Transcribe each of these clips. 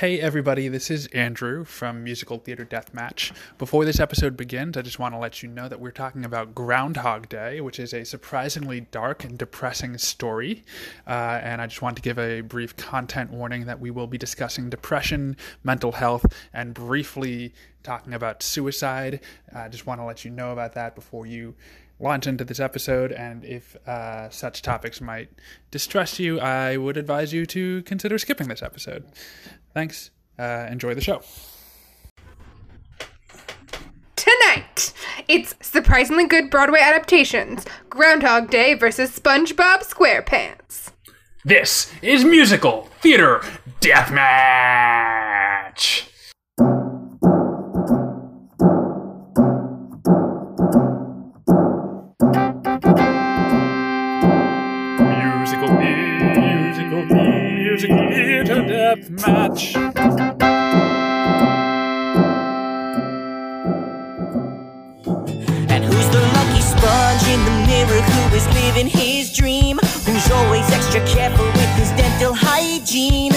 Hey everybody, this is Andrew from Musical Theater Deathmatch. Before this episode begins, I just want to let you know that we're talking about Groundhog Day, which is a surprisingly dark and depressing story. Uh, and I just want to give a brief content warning that we will be discussing depression, mental health, and briefly talking about suicide. I just want to let you know about that before you launch into this episode, and if uh, such topics might distress you, I would advise you to consider skipping this episode. Thanks. Uh, enjoy the show. Tonight, it's surprisingly good Broadway adaptations Groundhog Day versus SpongeBob SquarePants. This is musical theater deathmatch. Musical theater deathmatch. And who's the lucky sponge in the mirror who is living his dream? Who's always extra careful with his dental hygiene?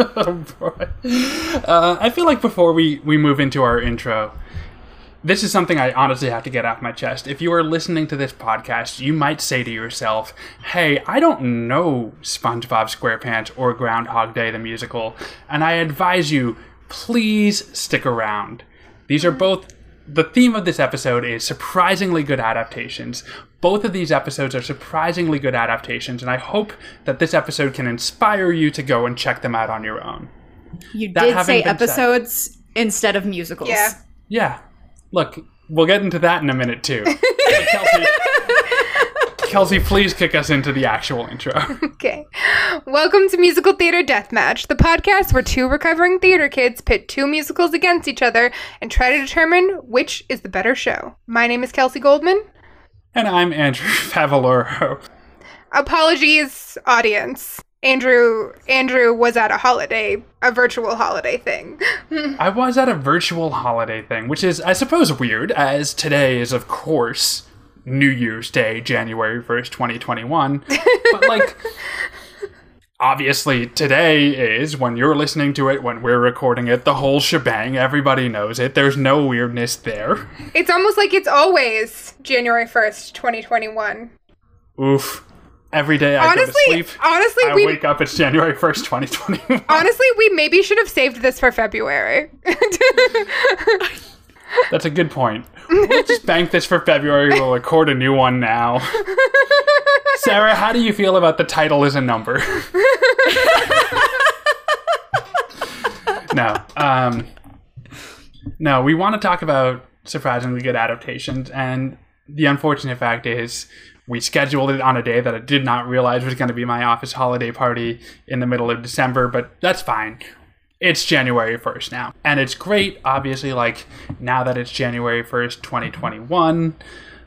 Uh, I feel like before we, we move into our intro, this is something I honestly have to get off my chest. If you are listening to this podcast, you might say to yourself, hey, I don't know SpongeBob SquarePants or Groundhog Day the musical, and I advise you, please stick around. These are both. The theme of this episode is surprisingly good adaptations. Both of these episodes are surprisingly good adaptations, and I hope that this episode can inspire you to go and check them out on your own. You That did having say been said- episodes instead of musicals. Yeah. Yeah. Look, we'll get into that in a minute too. Kelsey, Kelsey, please kick us into the actual intro. Okay. Welcome to Musical Theater Deathmatch, the podcast where two recovering theater kids pit two musicals against each other and try to determine which is the better show. My name is Kelsey Goldman. And I'm Andrew Favaloro. Apologies, audience. Andrew Andrew was at a holiday, a virtual holiday thing. I was at a virtual holiday thing, which is, I suppose, weird, as today is, of course, New Year's Day, January 1st, 2021. But, like, obviously, today is when you're listening to it, when we're recording it, the whole shebang. Everybody knows it. There's no weirdness there. It's almost like it's always January 1st, 2021. Oof. Every day I Honestly, go to sleep. honestly, I we wake up, it's January 1st, 2021. honestly we maybe should have saved this for February. That's a good point. We'll just bank this for February. We'll record a new one now. Sarah, how do you feel about the title as a number? no. Um, no, we want to talk about surprisingly good adaptations, and the unfortunate fact is we scheduled it on a day that I did not realize was going to be my office holiday party in the middle of December, but that's fine. It's January 1st now. And it's great, obviously, like now that it's January 1st, 2021,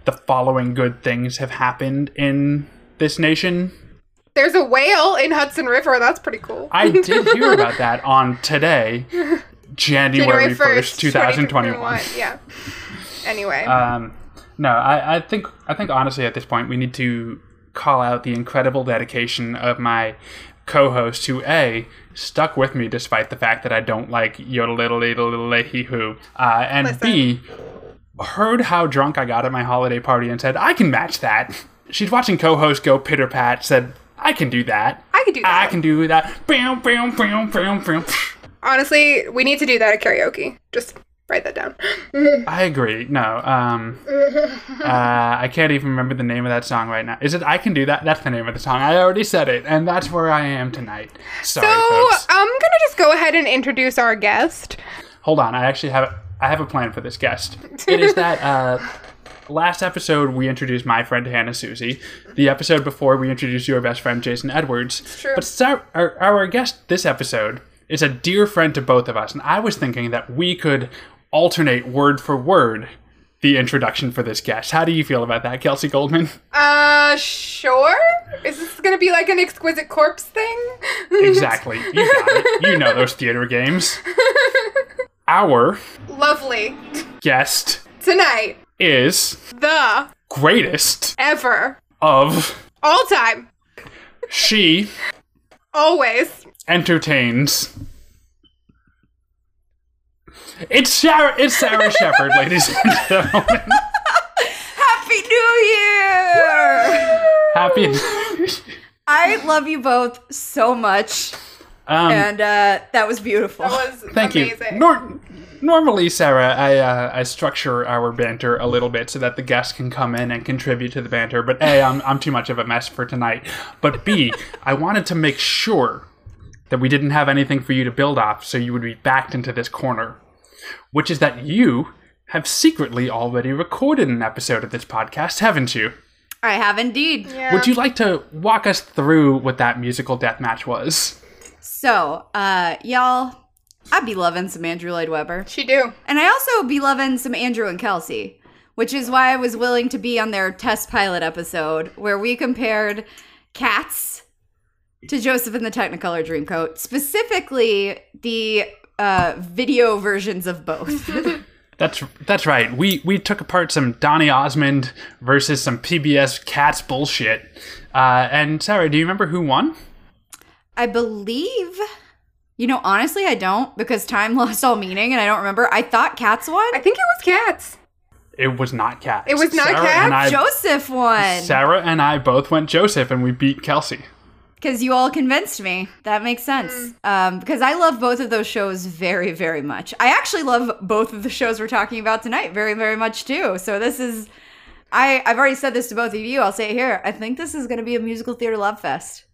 the following good things have happened in this nation. There's a whale in Hudson River. That's pretty cool. I did hear about that on today, January, 1st, 2021. Yeah. Anyway, Um, no, I, I think I think honestly at this point we need to call out the incredible dedication of my co-host who a stuck with me despite the fact that I don't like yodel little little little hee hoo, uh, and b heard how drunk I got at my holiday party and said I can match that. She's watching co-host go pitter pat. Said I can do that. I could do that. I can do that. Bam, bam, bam, bam, bam. Honestly, we need to do that at karaoke. Just write that down. I agree. No, um, uh, I can't even remember the name of that song right now. Is it "I Can Do That"? That's the name of the song. I already said it, and that's where I am tonight. Sorry, So folks. I'm gonna just go ahead and introduce our guest. Hold on. I actually have I have a plan for this guest. It is that uh, last episode we introduced my friend Hannah Susie. The episode before we introduced your best friend Jason Edwards. true. But our, our guest this episode is a dear friend to both of us, and I was thinking that we could alternate word for word the introduction for this guest. How do you feel about that, Kelsey Goldman? Uh, sure. Is this gonna be like an exquisite corpse thing? Exactly. You got it. You know those theater games. Our Lovely. guest Tonight, is the greatest ever, of all time, she always. entertains. It's Sarah. It's Sarah Shepard, ladies and gentlemen. Happy New Year! Happy. I love you both so much, Um, and uh, that was beautiful. That was Thank amazing. you. Nor- normally, Sarah, I uh, I structure our banter a little bit so that the guests can come in and contribute to the banter. But a, I'm I'm too much of a mess for tonight. But b, I wanted to make sure that we didn't have anything for you to build off, so you would be backed into this corner, which is that you have secretly already recorded an episode of this podcast, haven't you? I have indeed. Yeah. Would you like to walk us through what that musical death match was? So, uh, y'all, I be loving some Andrew Lloyd Webber. She do. And I also be loving some Andrew and Kelsey, which is why I was willing to be on their test pilot episode where we compared Cats to Joseph in the Technicolor Dreamcoat, specifically the uh, video versions of both. That's that's right. We we took apart some Donny Osmond versus some PBS Cats bullshit. Uh, and Sarah, do you remember who won? I believe. You know, honestly, I don't because time lost all meaning and I don't remember. I thought Cats won. I think it was cats. It was not Cats. It was not Sarah Cats? I, Joseph won Sarah and I both went Joseph, and we beat Kelsey. Because you all convinced me. That makes sense. Um, because I love both of those shows very, very much. I actually love both of the shows we're talking about tonight very, very much too. So this is, I I've already said this to both of you. I'll say it here. I think this is going to be a musical theater love fest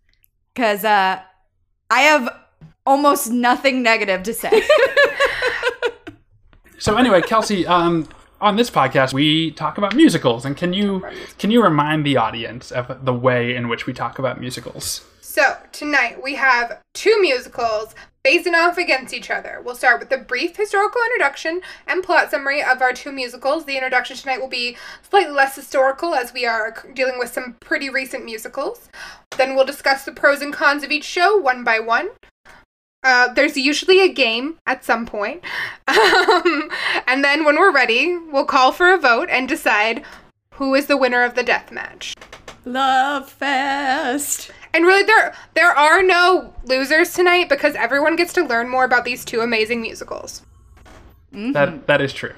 because uh, I have almost nothing negative to say. So anyway, Kelsey, um, on this podcast we talk about musicals, and can you can you remind the audience of the way in which we talk about musicals? So, tonight we have two musicals facing off against each other. We'll start with a brief historical introduction and plot summary of our two musicals. The introduction tonight will be slightly less historical as we are dealing with some pretty recent musicals. Then we'll discuss the pros and cons of each show one by one. Uh, there's usually a game at some point. Um, and then when we're ready, we'll call for a vote and decide who is the winner of the death match. love fest. And really, there there are no losers tonight because everyone gets to learn more about these two amazing musicals. That that is true.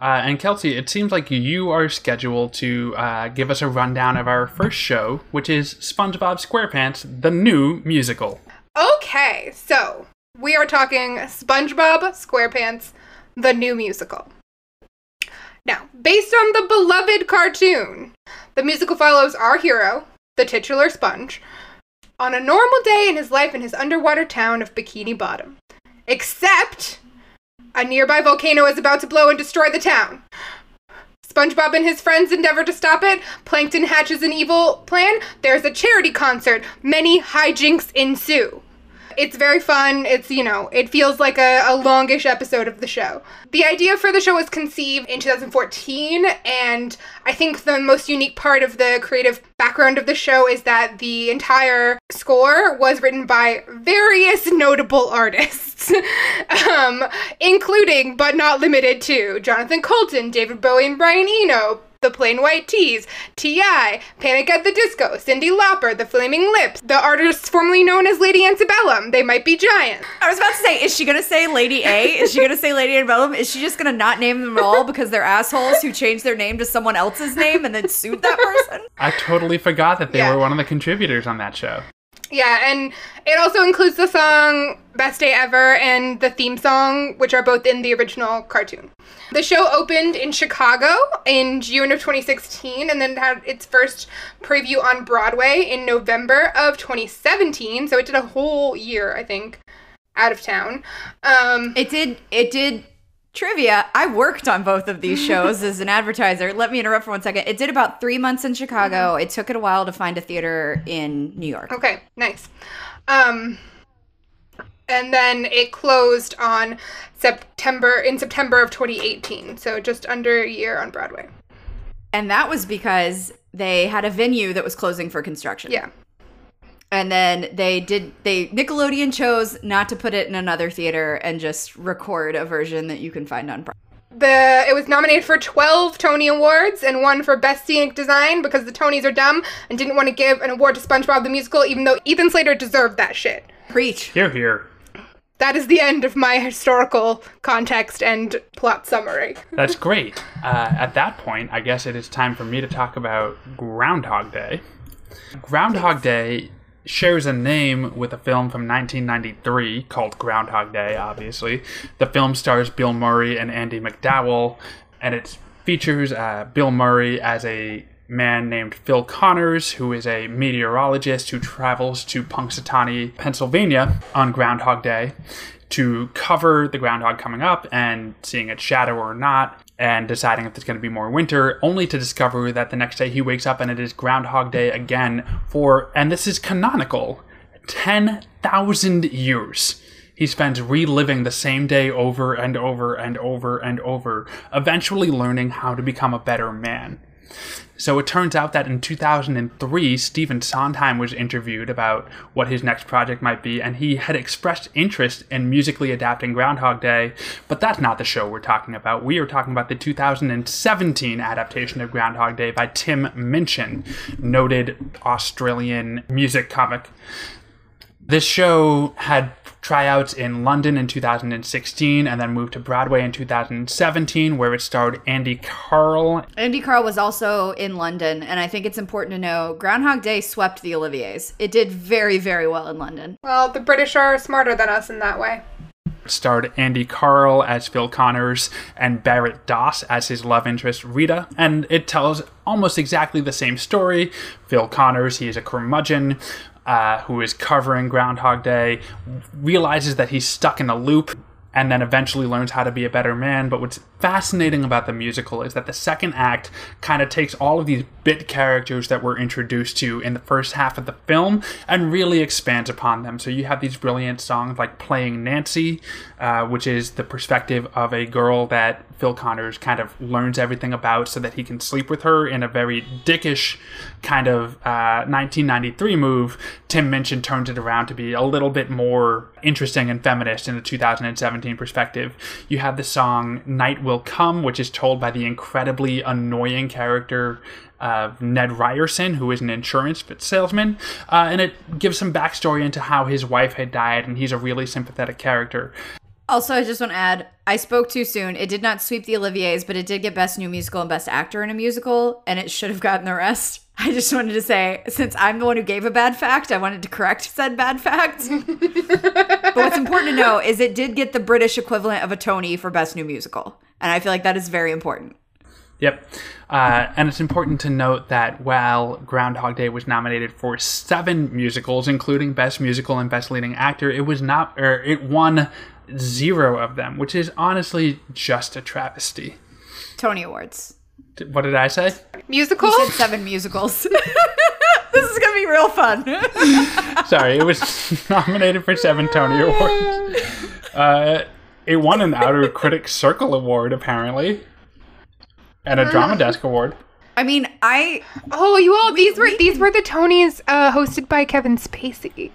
Uh, and Kelsey, it seems like you are scheduled to uh, give us a rundown of our first show, which is SpongeBob SquarePants: The New Musical. Okay, so we are talking SpongeBob SquarePants, the new musical. Now, based on the beloved cartoon, the musical follows our hero, the titular sponge, on a normal day in his life in his underwater town of Bikini Bottom. Except a nearby volcano is about to blow and destroy the town. SpongeBob and his friends endeavor to stop it. Plankton hatches an evil plan. There's a charity concert. Many hijinks ensue. It's very fun. It's, you know, it feels like a, a longish episode of the show. The idea for the show was conceived in 2014, and I think the most unique part of the creative background of the show is that the entire score was written by various notable artists, um, including but not limited to Jonathan Coulton, David Bowie, and Brian Eno. The Plain White T's, T.I., Panic at the Disco, Cyndi Lauper, The Flaming Lips, the artists formerly known as Lady Antebellum. They might be giants. I was about to say, is she gonna say Lady A? Is she gonna say Lady Antebellum? Is she just gonna not name them all because they're assholes who changed their name to someone else's name and then sued that person? I totally forgot that they Yeah. were one of the contributors on that show. Yeah, and it also includes the song Best Day Ever and the theme song, which are both in the original cartoon. The show opened in Chicago in June of 2016 and then had its first preview on Broadway in November of 2017. So it did a whole year, I think, out of town. Um, It did. It did. Trivia. I worked on both of these shows as an advertiser. Let me interrupt for one second. It did about three months in Chicago. It took it a while to find a theater in New York. Okay, nice. Um, and then it closed on September in September of 2018, so just under a year on Broadway. And that was because they had a venue that was closing for construction. Yeah. And then they did they Nickelodeon chose not to put it in another theater and just record a version that you can find on Broadway. The it was nominated for 12 Tony Awards and won for Best Scenic Design because the Tonys are dumb and didn't want to give an award to SpongeBob the Musical, even though Ethan Slater deserved that shit. Preach. Hear, hear. That is the end of my historical context and plot summary. That's great. Uh, at that point, I guess it is time for me to talk about Groundhog Day. Groundhog Day shares a name with a film from 1993 called Groundhog Day, obviously. The film stars Bill Murray and Andie MacDowell, and it features uh, Bill Murray as a man named Phil Connors, who is a meteorologist who travels to Punxsutawney, Pennsylvania on Groundhog Day to cover the groundhog coming up and seeing its shadow or not and deciding if there's going to be more winter, only to discover that the next day he wakes up and it is Groundhog Day again for, and this is canonical, 10,000 years. He spends reliving the same day over and over and over and over, eventually learning how to become a better man. So it turns out that in 2003, Stephen Sondheim was interviewed about what his next project might be, and he had expressed interest in musically adapting Groundhog Day, but that's not the show we're talking about. We are talking about the 2017 adaptation of Groundhog Day by Tim Minchin, noted Australian music comic. This show had tryouts in London in 2016 and then moved to Broadway in 2017, where it starred Andy Karl. Andy Karl was also in London, and I think it's important to know Groundhog Day swept the Olivier's. It did very, very well in London. Well, the British are smarter than us in that way. starred Andy Karl as Phil Connors and Barrett Doss as his love interest Rita, and it tells almost exactly the same story. Phil Connors, he is a curmudgeon uh, who is covering Groundhog Day, realizes that he's stuck in a loop. And then eventually learns how to be a better man. But what's fascinating about the musical is that the second act kind of takes all of these bit characters that we're introduced to in the first half of the film and really expands upon them. So you have these brilliant songs like Playing Nancy, uh, which is the perspective of a girl that Phil Connors kind of learns everything about so that he can sleep with her in a very dickish kind of uh, 1993 move. Tim Minchin turns it around to be a little bit more interesting and feminist in the 2017 perspective. You have the song Night Will Come, which is told by the incredibly annoying character of Ned Ryerson, who is an insurance salesman, uh, and it gives some backstory into how his wife had died, and he's a really sympathetic character. Also, I just want to add, I spoke too soon. It did not sweep the Olivier's, but it did get Best New Musical and Best Actor in a Musical, and it should have gotten the rest. I just wanted to say, since I'm the one who gave a bad fact, I wanted to correct said bad fact. but what's important to know is it did get the British equivalent of a Tony for Best New Musical. And I feel like that is very important. Yep. Uh, and it's important to note that while Groundhog Day was nominated for seven musicals, including Best Musical and Best Leading Actor, it was not, or it won zero of them, which is honestly just a travesty. Tony Awards. What did I say? Musical? You said seven musicals. this is going to be real fun. Sorry, it was nominated for seven Tony Awards. Uh, it won an Outer Critics Circle Award, apparently, and a Drama Desk Award. I mean, I Oh, you all these were we these were the Tonys uh, hosted by Kevin Spacey.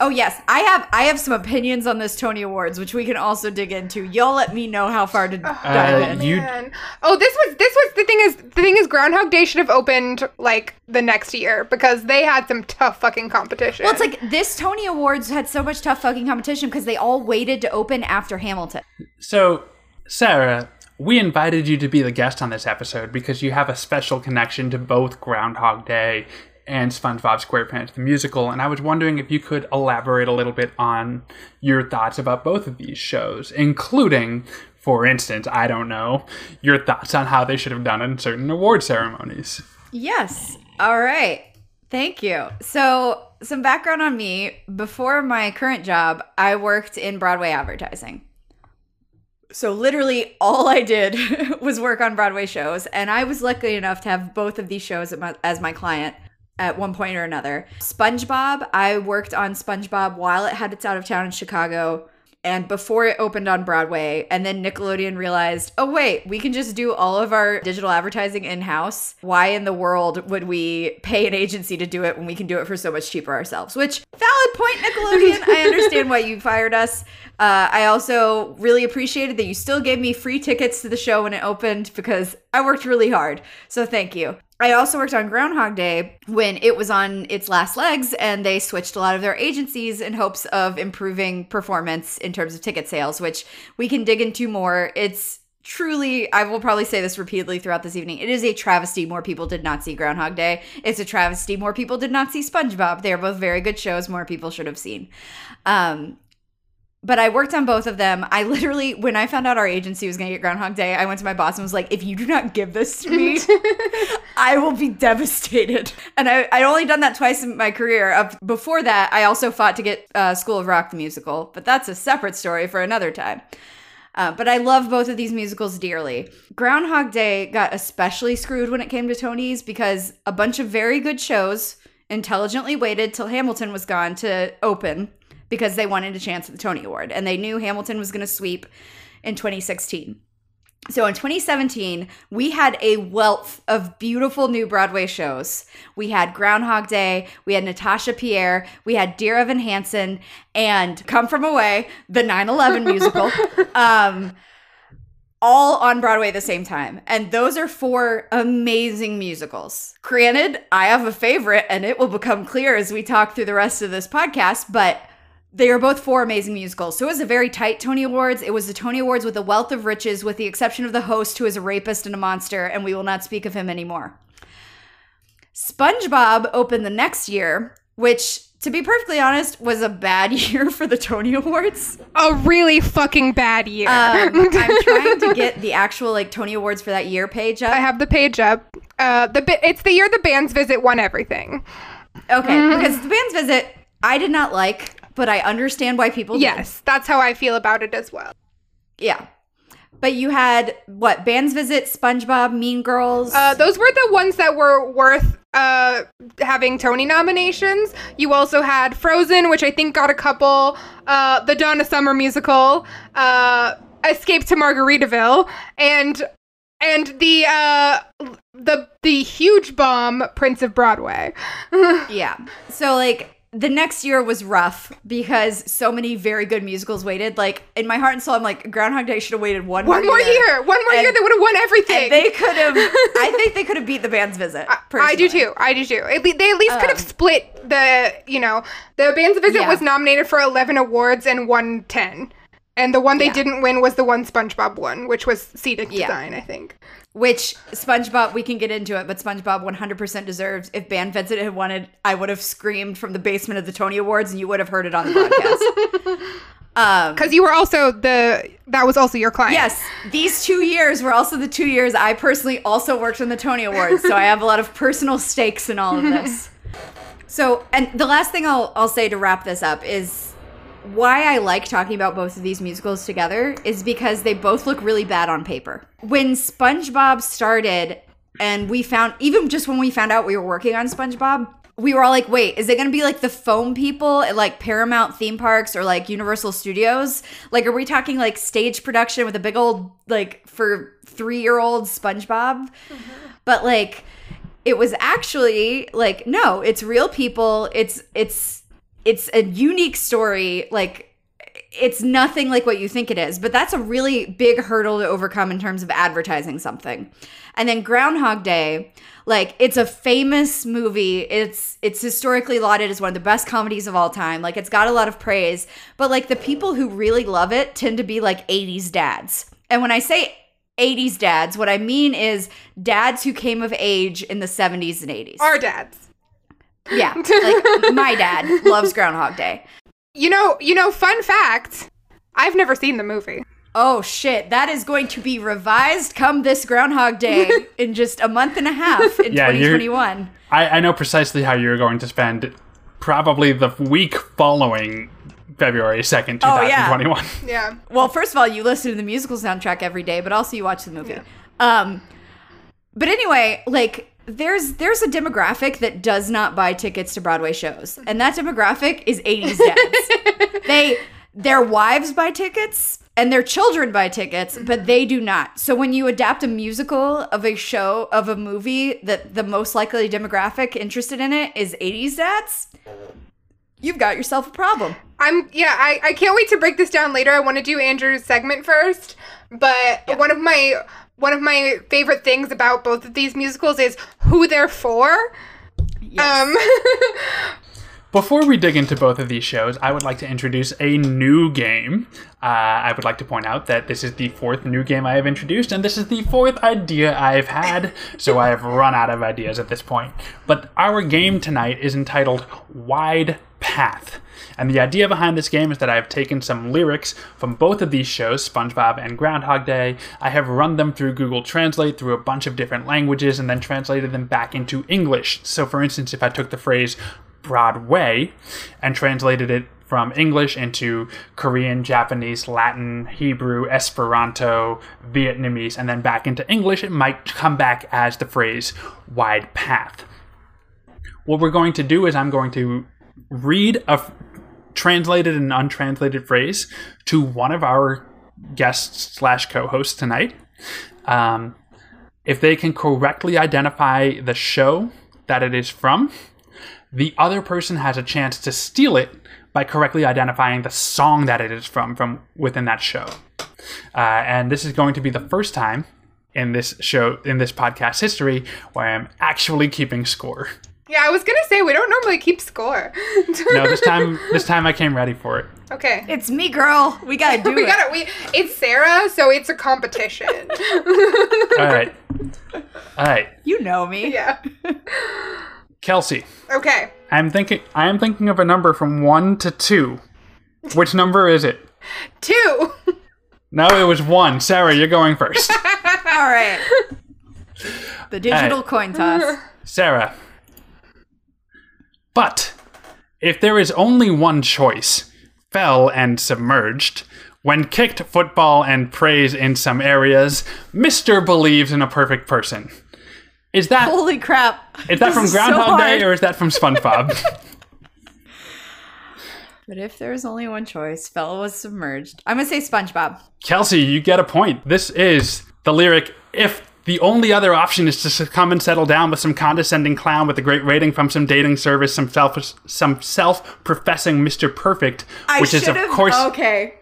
Oh yes, I have I have some opinions on this Tony Awards, which we can also dig into. Y'all let me know how far to dive Uh, in. you Man. Oh, this was this was the thing is the thing is Groundhog Day should have opened like the next year because they had some tough fucking competition. Well, it's like this Tony Awards had so much tough fucking competition because they all waited to open after Hamilton. So, Sarah, we invited you to be the guest on this episode because you have a special connection to both Groundhog Day and SpongeBob SquarePants the musical, and I was wondering if you could elaborate a little bit on your thoughts about both of these shows, including, for instance, I don't know, your thoughts on how they should have done in certain award ceremonies. Yes. All right. Thank you. So, some background on me. Before my current job, I worked in Broadway advertising. So, literally, all I did was work on Broadway shows. And I was lucky enough to have both of these shows at my- as my client at one point or another. SpongeBob, I worked on SpongeBob while it had its out of town in Chicago. and before it opened on Broadway. And then Nickelodeon realized, oh, wait, we can just do all of our digital advertising in house. Why in the world would we pay an agency to do it when we can do it for so much cheaper ourselves? Which, valid point, Nickelodeon. I understand why you fired us. Uh, I also really appreciated that you still gave me free tickets to the show when it opened because I worked really hard. So thank you. I also worked on Groundhog Day when it was on its last legs, and they switched a lot of their agencies in hopes of improving performance in terms of ticket sales, which we can dig into more. It's truly, I will probably say this repeatedly throughout this evening. It is a travesty more people did not see Groundhog Day. It's a travesty more people did not see SpongeBob. They are both very good shows, more people should have seen. Um, but I worked on both of them. I literally, when I found out our agency was going to get Groundhog Day, I went to my boss and was like, if you do not give this to me, I will be devastated. And I, I'd only done that twice in my career. Before that, I also fought to get uh, School of Rock the musical, but that's a separate story for another time. Uh, but I love both of these musicals dearly. Groundhog Day got especially screwed when it came to Tony's because a bunch of very good shows intelligently waited till Hamilton was gone to open because they wanted a chance at the Tony Award and they knew Hamilton was going to sweep in 2016. So in 2017, we had a wealth of beautiful new Broadway shows. We had Groundhog Day, we had Natasha Pierre, we had Dear Evan Hansen, and Come From Away, the 9 11 musical. Um, all on Broadway at the same time. And those are four amazing musicals. Granted, I have a favorite, and it will become clear as we talk through the rest of this podcast, but they are both four amazing musicals. So it was a very tight Tony Awards. It was the Tony Awards with a wealth of riches, with the exception of the host, who is a rapist and a monster, and we will not speak of him anymore. SpongeBob opened the next year, which, to be perfectly honest, was a bad year for the Tony Awards. A really fucking bad year. Um, I'm trying to get the actual like Tony Awards for that year page up. I have the page up. Uh, the bi- it's the year the band's visit won everything. Okay, because the band's visit I did not like, but I understand why people did. Yes, that's how I feel about it as well. Yeah. But you had what? Band's Visit, SpongeBob, Mean Girls. Uh, those were the ones that were worth uh, having Tony nominations. You also had Frozen, which I think got a couple. Uh, the Donna Summer musical, uh, Escape to Margaritaville, and and the uh, the the huge bomb Prince of Broadway. yeah. So like the next year was rough because so many very good musicals waited. Like in my heart and soul, I'm like Groundhog Day should have waited one, one more year. One more And- year, they would have won everything. And they could have. I think they could have beat the band's visit. I do too. I do too. At le- they at least could have Um, split the, you know, the band's visit Yeah. was nominated for 11 awards and won 10. And the one they Yeah. didn't win was the one SpongeBob won, which was scenic Yeah. design, I think. Which SpongeBob, we can get into it, but SpongeBob 100% deserves. If Band Visit had wanted, I would have screamed from the basement of the Tony Awards, and you would have heard it on the broadcast. um, Because you were also the, that was also your client. yes, these two years were also the two years I personally also worked on the Tony Awards, so I have a lot of personal stakes in all of this. So, and the last thing I'll I'll say to wrap this up is why I like talking about both of these musicals together is because they both look really bad on paper. When SpongeBob started and we found even just when we found out we were working on SpongeBob, we were all like, "Wait, is it going to be like the foam people at like Paramount theme parks or like Universal Studios? Like are we talking like stage production with a big old like for 3-year-old SpongeBob?" Mm-hmm. But like it was actually like no, it's real people. It's it's it's a unique story like it's nothing like what you think it is but that's a really big hurdle to overcome in terms of advertising something. And then groundhog day like it's a famous movie. It's it's historically lauded as one of the best comedies of all time. Like it's got a lot of praise but like the people who really love it tend to be like 80s dads. And when i say 80s dads what i mean is dads who came of age in the 70s and 80s Our dads. Yeah like my dad loves groundhog day You know, you know, fun fact, I've never seen the movie. Oh shit, that is going to be revised come this Groundhog Day in just a month and a half in Yeah, 2021. I, I know precisely how you're going to spend probably the week following February 2nd, Oh, yeah. 2021. Yeah. Well, first of all, you listen to the musical soundtrack every day, but also you watch the movie. Um but anyway, like there's there's a demographic that does not buy tickets to Broadway shows. And that demographic is 80s dads. they their wives buy tickets and their children buy tickets, but they do not. So when you adapt a musical of a show of a movie that the most likely demographic interested in it is 80s dads, you've got yourself a problem. I'm yeah, I, I can't wait to break this down later. I want to do Andrew's segment first, but one of my one of my favorite things about both of these musicals is who they're for. Um Before we dig into both of these shows, I would like to introduce a new game. Uh, I would like to point out that this is the fourth new game I have introduced, and this is the fourth idea I've had, so I have run out of ideas at this point. But our game tonight is entitled Wide Path. And the idea behind this game is that I have taken some lyrics from both of these shows, SpongeBob and Groundhog Day. I have run them through Google Translate through a bunch of different languages and then translated them back into English. So, for instance, if I took the phrase Broadway and translated it from English into Korean, Japanese, Latin, Hebrew, Esperanto, Vietnamese, and then back into English, it might come back as the phrase wide path. What we're going to do is I'm going to read a translated and untranslated phrase to one of our guests slash co-hosts tonight. Um, if they can correctly identify the show that it is from, the other person has a chance to steal it by correctly identifying the song that it is from from within that show. Uh, and this is going to be the first time in this show in this podcast history where I'm actually keeping score. Yeah, I was gonna say we don't normally keep score. No, this time this time I came ready for it. okay. It's me, girl. We gotta do we it. got it. We it's Sarah, so it's a competition. All right, all right, You know me. yeah. Kelsey. Okay. I'm thinking I am thinking of a number from one to two. Which number is it? Two. No, it was one. Sarah, you're going first. All right. The digital Alright. coin toss. Sarah. But if there is only one choice, fell and submerged, when kicked football and praise in some areas, Mr. believes in a perfect person. Is that Holy crap. is that from is so Groundhog Day or is that from SpongeBob? But if there was only one choice, fell was submerged. I'm gonna say SpongeBob. Kelsey, you get a point. This is the lyric if the only other option is to succumb and settle down with some condescending clown with a great rating from some dating service, some self some self-professing Mr. Perfect, which is of course okay.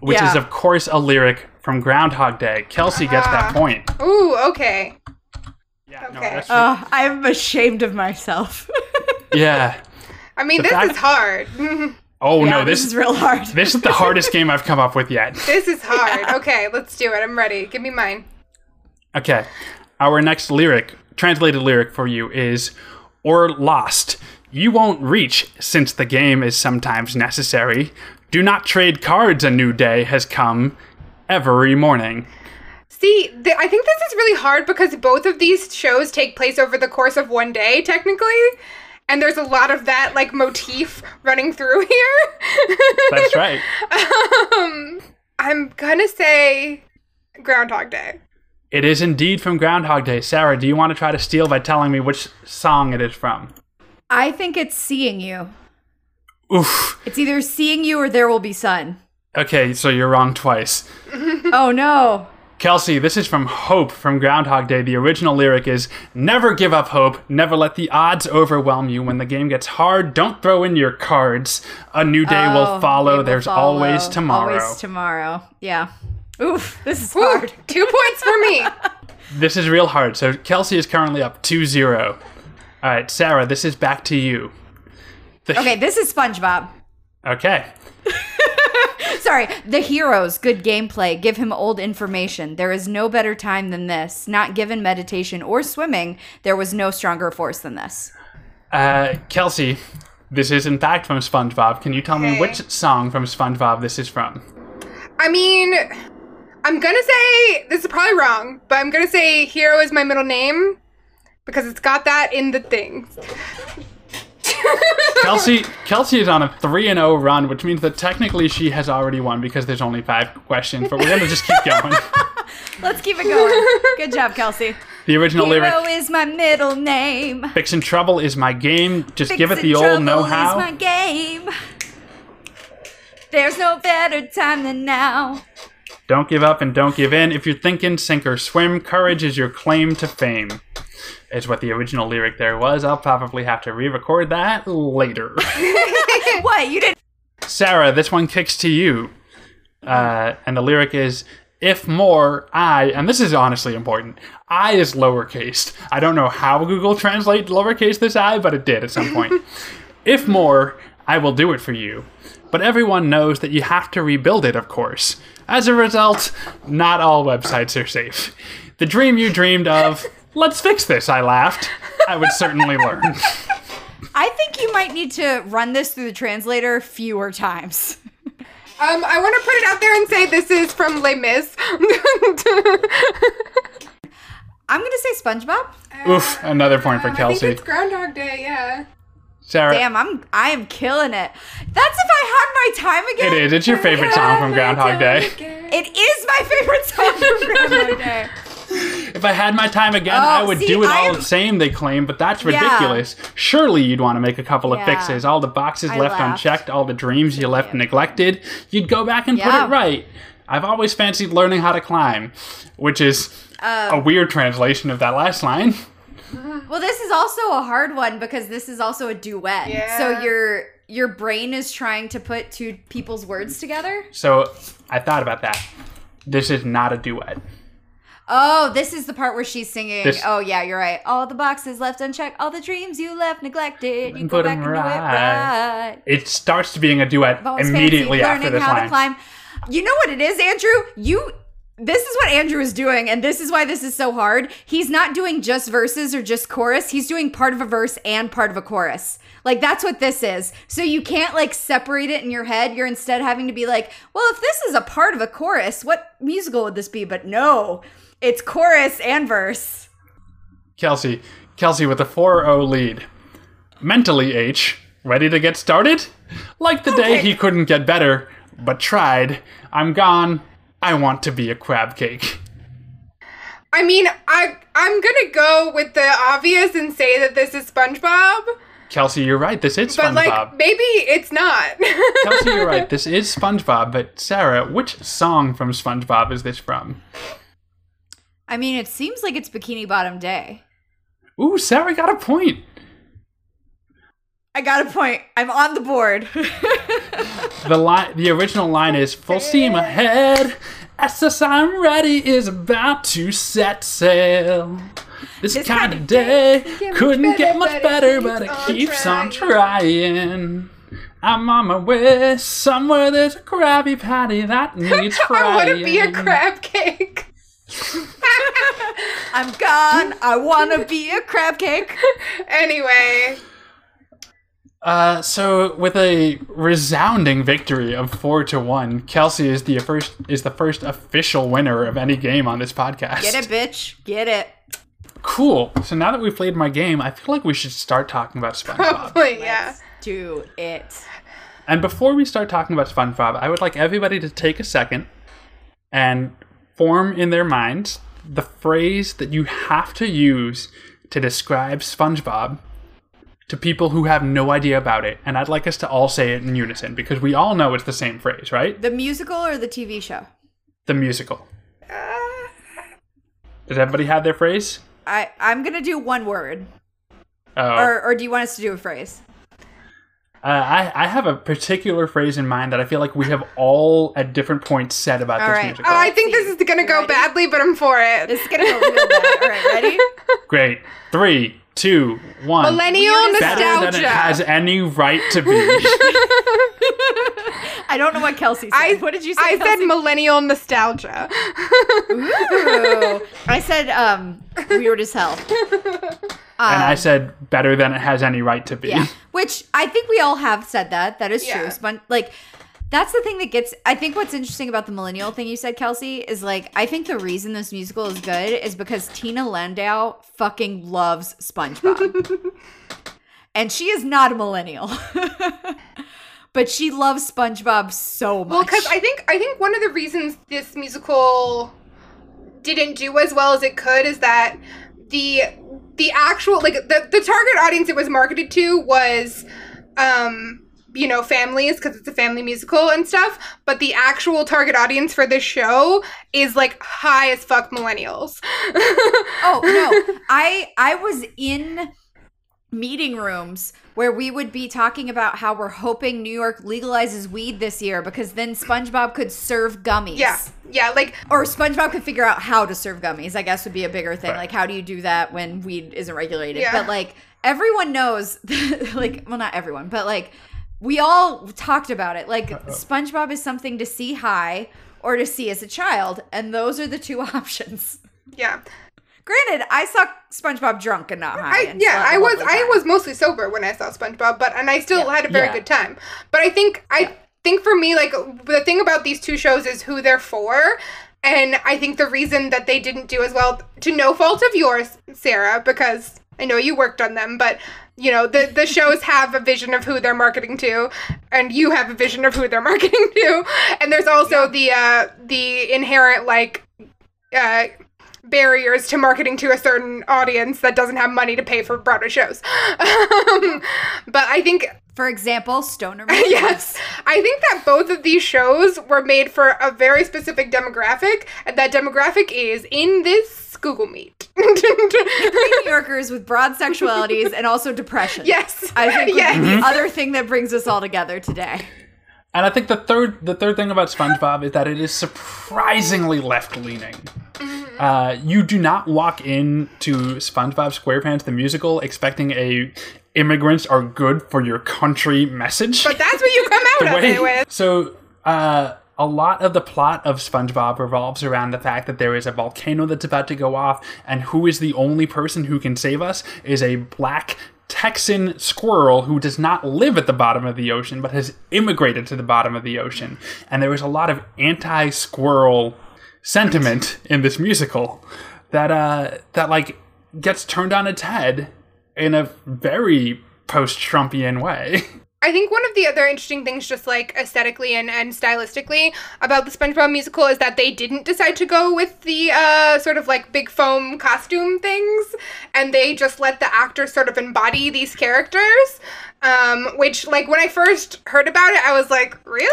which is of course a lyric from Groundhog Day. Kelsey gets that ah. point. Ooh, okay. Yeah, no, Okay. that's- Oh, I'm ashamed of myself. yeah. I mean, The this fact- is hard. Oh yeah, no, this, this is real hard. this is the hardest game I've come up with yet. this is hard. Okay, let's do it. I'm ready. Give me mine. Okay. Our next lyric, translated lyric for you is or lost. You won't reach since the game is sometimes necessary. Do not trade cards a new day has come every morning. See, th- I think this is really hard because both of these shows take place over the course of one day, technically. And there's a lot of that, like, motif running through here. That's right. um, I'm gonna say Groundhog Day. It is indeed from Groundhog Day. Sarah, do you want to try to steal by telling me which song it is from? I think it's seeing you. Oof. It's either seeing you or there will be sun. Okay, so you're wrong twice. Oh no. Kelsey, this is from Hope from Groundhog Day. The original lyric is Never give up hope, never let the odds overwhelm you. When the game gets hard, don't throw in your cards. A new day Oh, will follow. will There's follow. always tomorrow. Always tomorrow. Yeah. Oof, this is Woo, hard. two points for me. this is real hard. So Kelsey is currently up 2 0. All right, Sarah, this is back to you. The- Okay, this is SpongeBob. Okay. Sorry, the heroes, good gameplay, give him old information. There is no better time than this. Not given meditation or swimming, there was no stronger force than this. Uh, Kelsey, this is in fact from SpongeBob. Can you tell me which song from SpongeBob this is from? I mean, I'm gonna say this is probably wrong, but I'm gonna say Hero is my middle name because it's got that in the thing. Kelsey Kelsey is on a 3 and 0 run, which means that technically she has already won because there's only 5 questions, but we're going to just keep going. Let's keep it going. Good job, Kelsey. The original Hero lyric is my middle name. Fixin' trouble is my game. Just give it the old trouble know is how. my game. There's no better time than now. Don't give up and don't give in. If you're thinking sink or swim, courage is your claim to fame. Is what the original lyric there was. I'll probably have to re record that later. What? You didn't. Sarah, this one kicks to you. Uh, and the lyric is If more, I, and this is honestly important, I is lowercase. I don't know how Google Translate lowercase this I, but it did at some point. if more, I will do it for you. But everyone knows that you have to rebuild it, of course. As a result, not all websites are safe. The dream you dreamed of, let's fix this, I laughed. I would certainly learn. I think you might need to run this through the translator fewer times. Um, I want to put it out there and say this is from Les Mis. I'm gonna say SpongeBob. Oof, another point for I think Kelsey. it's Groundhog Day, yeah. Sarah, Damn, I'm I am killing it. That's if I had my time again. it is. It's your favorite song from Groundhog Day. It is my favorite song from Groundhog Day. If I had my time again, Oh, I would see, do it all am- the same, they claim, but that's Yeah. ridiculous. Surely you'd want to make a couple of Yeah. fixes. All the boxes I left laughed. unchecked, all the dreams you left neglected. You'd go back and put it right. I've always fancied learning how to climb, which is Um, a weird translation of that last line. Well, this is also a hard one because this is also a duet. Yeah. So your your brain is trying to put two people's words together. So I thought about that. This is not a duet. Oh, this is the part where she's singing. This- oh yeah, you're right. All the boxes left unchecked, all the dreams you left neglected. You And go put back 'em and do it right. right. It starts to being a duet I've immediately fancied after learning this how line. to climb. You know what it is, Andrew? You this is what Andrew is doing, and this is why this is so hard. He's not doing just verses or just chorus. He's doing part of a verse and part of a chorus. Like that's what this is. So you can't like separate it in your head. You're instead having to be like, well, if this is a part of a chorus, what musical would this be? But no, it's chorus and verse. Kelsey, Kelsey with a 4-0 lead. Mentally, H, ready to get started? Like the day he couldn't get better, but tried. I'm gone. I want to be a crab cake. I mean, I I'm gonna go with the obvious and say that this is SpongeBob, Kelsey, you're right. This is SpongeBob. but SpongeBob. like maybe it's not. Kelsey, you're right. This is SpongeBob. But Sarah, which song from SpongeBob is this from? I mean, it seems like it's Bikini Bottom Day. Ooh, Sarah got a point. I got a point. I'm on the board. The line, the original line is "Full steam ahead." SS I'm ready is about to set sail. This, This kind kind of of day couldn't better, get much better, but it keeps on keeps on trying. trying. I'm on my way somewhere. There's a Krabby Patty that needs frying. I want to be a crab cake. I'm gone. I want to be a crab cake. anyway, Uh, so with a resounding victory of four to one, Kelsey is the first is the first official winner of any game on this podcast. Get it, bitch. Get it. Cool. So now that we've played my game, I feel like we should start talking about SpongeBob. probably yeah. Do it. and before we start talking about SpongeBob, I would like everybody to take a second and form in their minds the phrase that you have to use to describe SpongeBob to people who have no idea about it. And I'd like us to all say it in unison because we all know it's the same phrase, right? The musical or the TV show? The musical. Does everybody have their phrase? I I'm gonna do one word, Oh. or or do you want us to do a phrase? Uh, I, I have a particular phrase in mind that I feel like we have all at different points said about All this right. musical. Oh, I think this is gonna go ready? badly, but I'm for it. This is gonna go real bad. All right, ready? Great. Three, two, one. Millennial Weird Better nostalgia. than it has any right to be. I don't know what Kelsey said. I, what did you say? I Kelsey? said millennial nostalgia. Ooh. I said um weird as hell. and I said better than it has any right to be. Yeah. Which I think we all have said that. That is true. Yeah. Spon- like that's the thing that gets I think what's interesting about the millennial thing you said, Kelsey, is like I think the reason this musical is good is because Tina Landau fucking loves SpongeBob. and she is not a millennial. but she loves SpongeBob so much. Well, because I think I think one of the reasons this musical didn't do as well as it could is that the the actual like the the target audience it was marketed to was um you know, families because it's a family musical and stuff. But the actual target audience for this show is like high as fuck millennials. Oh no, I I was in meeting rooms where we would be talking about how we're hoping New York legalizes weed this year because then SpongeBob could serve gummies. yeah, yeah, like Or SpongeBob could figure out how to serve gummies, I guess would be a bigger thing. Right. Like, how do you do that when weed isn't regulated? Yeah. But, like, everyone knows, like, well, not everyone, but, like, we all talked about it. Like, SpongeBob is something to see high or to see as a child, and those are the two options. yeah. Granted, I saw SpongeBob drunk and not high. I, and yeah, still had I a was lovely I was mostly sober when I saw SpongeBob, but and I still Yeah. had a very Yeah. good time. But I think I think for me, like the thing about these two shows is who they're for. And I think the reason that they didn't do as well, to no fault of yours, Sarah, because I know you worked on them, but you know the the shows have a vision of who they're marketing to, and you have a vision of who they're marketing to, and there's also the uh, the inherent like uh, barriers to marketing to a certain audience that doesn't have money to pay for Broadway shows. Um, but I think For example, Stoner. yes, I think that both of these shows were made for a very specific demographic, and that demographic is in this Google Meet. New Yorkers with broad sexualities and also depression. yes, I think yes. the other thing that brings us all together today. And I think the third the third thing about SpongeBob is that it is surprisingly left leaning. Uh, you do not walk into SpongeBob SquarePants the musical expecting a immigrants are good for your country message. But that's what you come out of it with. So, uh, a lot of the plot of SpongeBob revolves around the fact that there is a volcano that's about to go off, and who is the only person who can save us is a black Texan squirrel who does not live at the bottom of the ocean but has immigrated to the bottom of the ocean. And there is a lot of anti squirrel sentiment in this musical that uh that like gets turned on its head in a very post-Trumpian way. I think one of the other interesting things, just like aesthetically and, and stylistically, about the SpongeBob musical is that they didn't decide to go with the uh, sort of like big foam costume things, and they just let the actors sort of embody these characters. Um, which, like, when I first heard about it, I was like, really?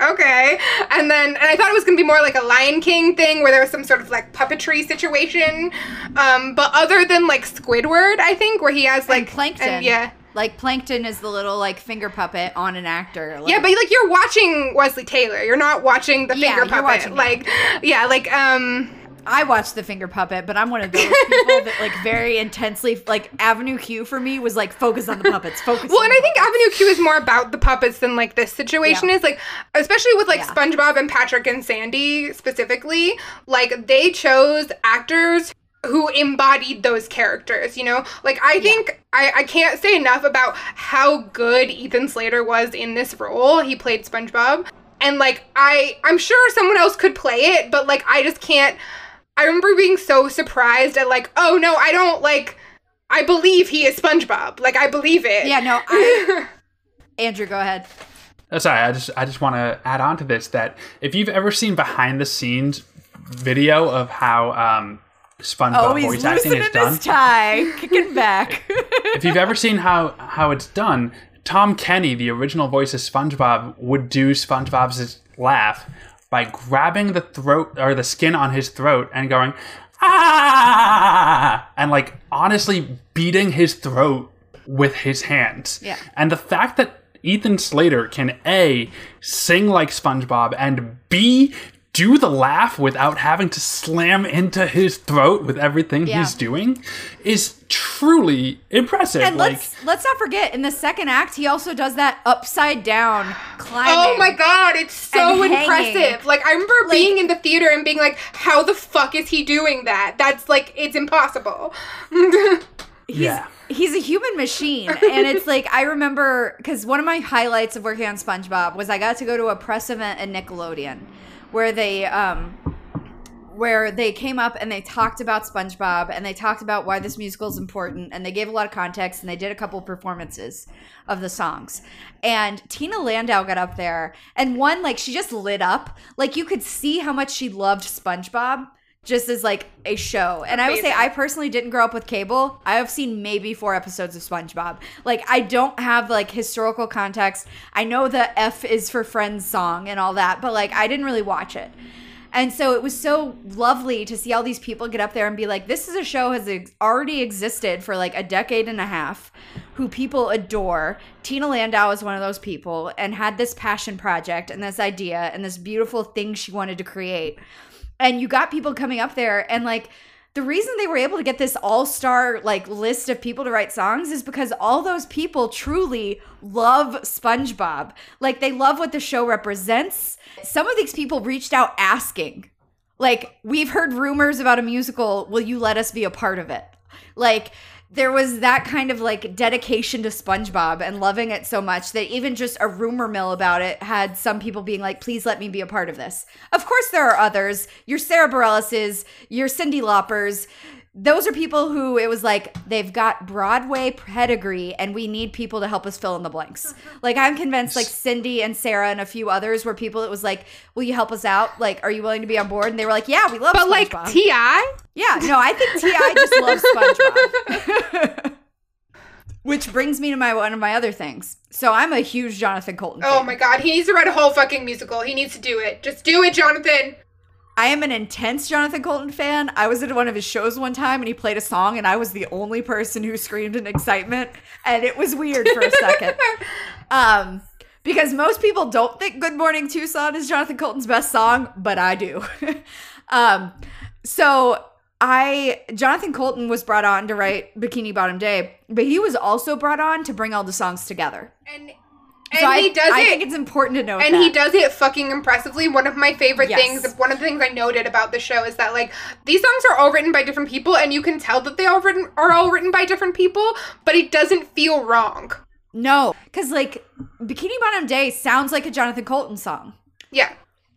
Okay. And then, and I thought it was gonna be more like a Lion King thing where there was some sort of like puppetry situation. Um, but other than like Squidward, I think, where he has like Like Plankton. and yeah. Like Plankton is the little like finger puppet on an actor. Like, Yeah, but like you're watching Wesley Taylor. You're not watching the Yeah, finger puppet. watching him. like yeah, like um I watched the finger puppet, but I'm one of those people that like very intensely like Avenue Q for me was like focus on the puppets. Focus. well, and I think Avenue Q is more about the puppets than like this situation Yeah. is like especially with like Yeah. SpongeBob and Patrick and Sandy specifically, like they chose actors who embodied those characters, you know? Like I think I, I can't say enough about how good Ethan Slater was in this role. He played SpongeBob. And like I I'm sure someone else could play it, but like I just can't I remember being so surprised at like, oh no, I don't like I believe he is SpongeBob. Like I believe it. Yeah, no, I Andrew, go ahead. Uh, Sorry, I just I just want to add on to this that if you've ever seen behind the scenes video of how um, SpongeBob Oh, voice acting is done, his tie, kicking back. if you've ever seen how how it's done, Tom Kenny, the original voice of SpongeBob, would do SpongeBob's laugh by grabbing the throat or the skin on his throat and going ah, and like honestly beating his throat with his hands. Yeah. And the fact that Ethan Slater can A, sing like SpongeBob, and B, do the laugh without having to slam into his throat with everything Yeah. he's doing is truly impressive. And like, let's let's not forget in the second act he also does that upside down climbing. Oh my god, it's so And hanging. impressive. Like I remember being in the theater and being like, how the fuck is he doing that? That's like it's impossible. yeah. He's a human machine. And it's like, I remember, because one of my highlights of working on SpongeBob was I got to go to a press event at Nickelodeon where they, um, where they came up and they talked about SpongeBob and they talked about why this musical is important and they gave a lot of context and they did a couple performances of the songs. And Tina Landau got up there and one like she just lit up. Like you could see how much she loved SpongeBob just as like a show. And I would say I personally didn't grow up with cable. I have seen maybe four episodes of SpongeBob. Like I don't have like historical context. I know the F is for Friends song and all that, but like I didn't really watch it. And so it was so lovely to see all these people get up there and be like, this is a show has ex- already existed for like a decade and a half, who people adore. Tina Landau is one of those people and had this passion project and this idea and this beautiful thing she wanted to create. And you got people coming up there and like, the reason they were able to get this all-star like list of people to write songs is because all those people truly love SpongeBob. Like they love what the show represents. Some of these people reached out asking, like, we've heard rumors about a musical. Will you let us be a part of it? Like, there was that kind of like dedication to SpongeBob and loving it so much that even just a rumor mill about it had some people being like, please let me be a part of this. Of course, there are others. Your Sarah Bareilles, your Cyndi Laupers. Those are people who it was like they've got Broadway pedigree and we need people to help us fill in the blanks. Like I'm convinced like Cyndi and Sarah and a few others were people it was like, Will you help us out? Like, are you willing to be on board? And they were like, Yeah, we love But like T.I., Yeah, no, I think T.I. just loves SpongeBob. Which brings me to my one of my other things. So I'm a huge Jonathan Coulton. oh fan. my god, he needs to write a whole fucking musical. He needs to do it. Just do it, Jonathan. I am an intense Jonathan Coulton fan. I was at one of his shows one time and he played a song and I was the only person who screamed in excitement and it was weird for a second. um because most people don't think Good Morning Tucson is Jonathan Coulton's best song, but I do. um so I Jonathan Coulton was brought on to write Bikini Bottom Day, but he was also brought on to bring all the songs together. And So I, he does I it. think it's important to know and that. he does it fucking impressively. One of my favorite Yes. things, one of the things I noted about the show is that like these songs are all written by different people, and you can tell that they all written are all written by different people, but it doesn't feel wrong. No, because like Bikini Bottom Day sounds like a Jonathan Coulton song. Yeah.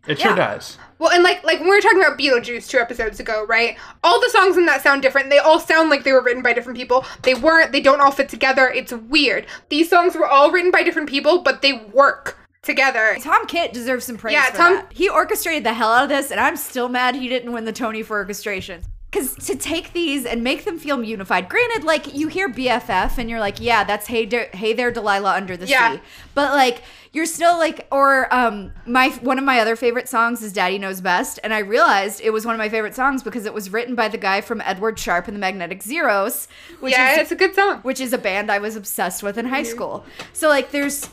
It sure Yeah. does. Well, and like like when we were talking about Beetlejuice two episodes ago, right? All the songs in that sound different. They all sound like they were written by different people. They weren't. They don't all fit together. It's weird. These songs were all written by different people, but they work together. Tom Kitt deserves some praise Yeah, Tom- that. He orchestrated the hell out of this, and I'm still mad he didn't win the Tony for orchestration. Because to take these and make them feel unified, granted, like you hear BFF and you're like, yeah, that's hey, there, hey there, Delilah under the Yeah. sea. But like, you're still like, or um, my one of my other favorite songs is Daddy Knows Best, and I realized it was one of my favorite songs because it was written by the guy from Edward Sharpe and the Magnetic Zeros, which yeah, is it's a good song. which is a band I was obsessed with in high school. So like there's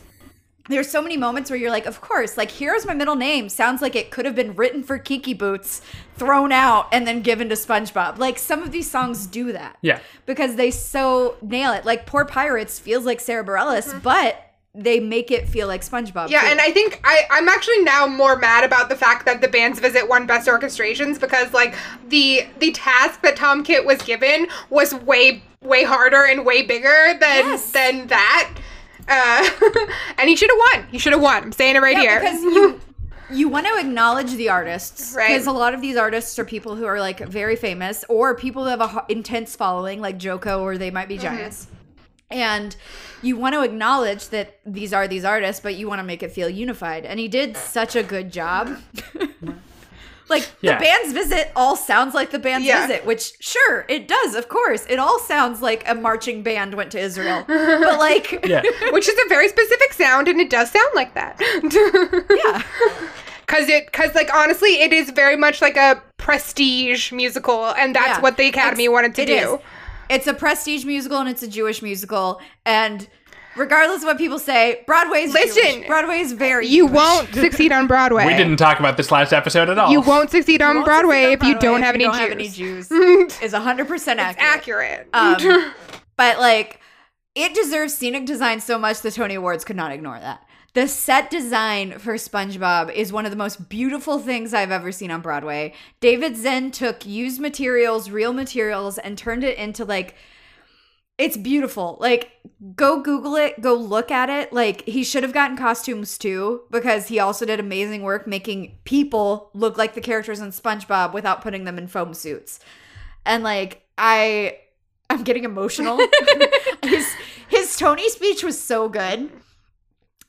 there's so many moments where you're like, of course, like here's my middle name sounds like it could have been written for Kinky Boots, thrown out and then given to SpongeBob. Like some of these songs do that. Yeah. Because they so nail it. Like Poor Pirates feels like Sarah Bareilles, but they make it feel like SpongeBob. Mm-hmm. Yeah, too. and I think I, I'm actually now more mad about the fact that the band's visit won best orchestrations because like the the task that Tom Kitt was given was way way harder and way bigger than Yes. than that. Uh, and he should have won. He should have won. I'm saying it right Yeah, here. because you you want to acknowledge the artists Right. because a lot of these artists are people who are like very famous or people who have a intense following like JoCo or they might be Mm-hmm. giants and you want to acknowledge that these are these artists but you want to make it feel unified and he did such a good job like Yeah. the band's visit all sounds like the band's Yeah. visit which sure it does of course it all sounds like a marching band went to israel but like Yeah. Which is a very specific sound, and it does sound like that. yeah Cause it, cause like honestly, it is very much like a prestige musical, and that's Yeah. what the Academy It's- wanted to it do. is. It's a prestige musical and it's a Jewish musical. And regardless of what people say, Broadway's Listen, Jewish. Broadway is very You Jewish. won't succeed on Broadway. We didn't talk about this last episode at all. You won't succeed on won't Broadway succeed if you don't if have you any don't have any Jews. Jews. is 100% accurate. Accurate. Um, but like, it deserves scenic design so much the Tony Awards could not ignore that. The set design for SpongeBob is one of the most beautiful things I've ever seen on Broadway. David Zinn took used materials, real materials, and turned it into like it's beautiful. Like, go Google it, go look at it. Like, he should have gotten costumes too, because he also did amazing work making people look like the characters in SpongeBob without putting them in foam suits. And like, I I'm getting emotional. his his Tony speech was so good.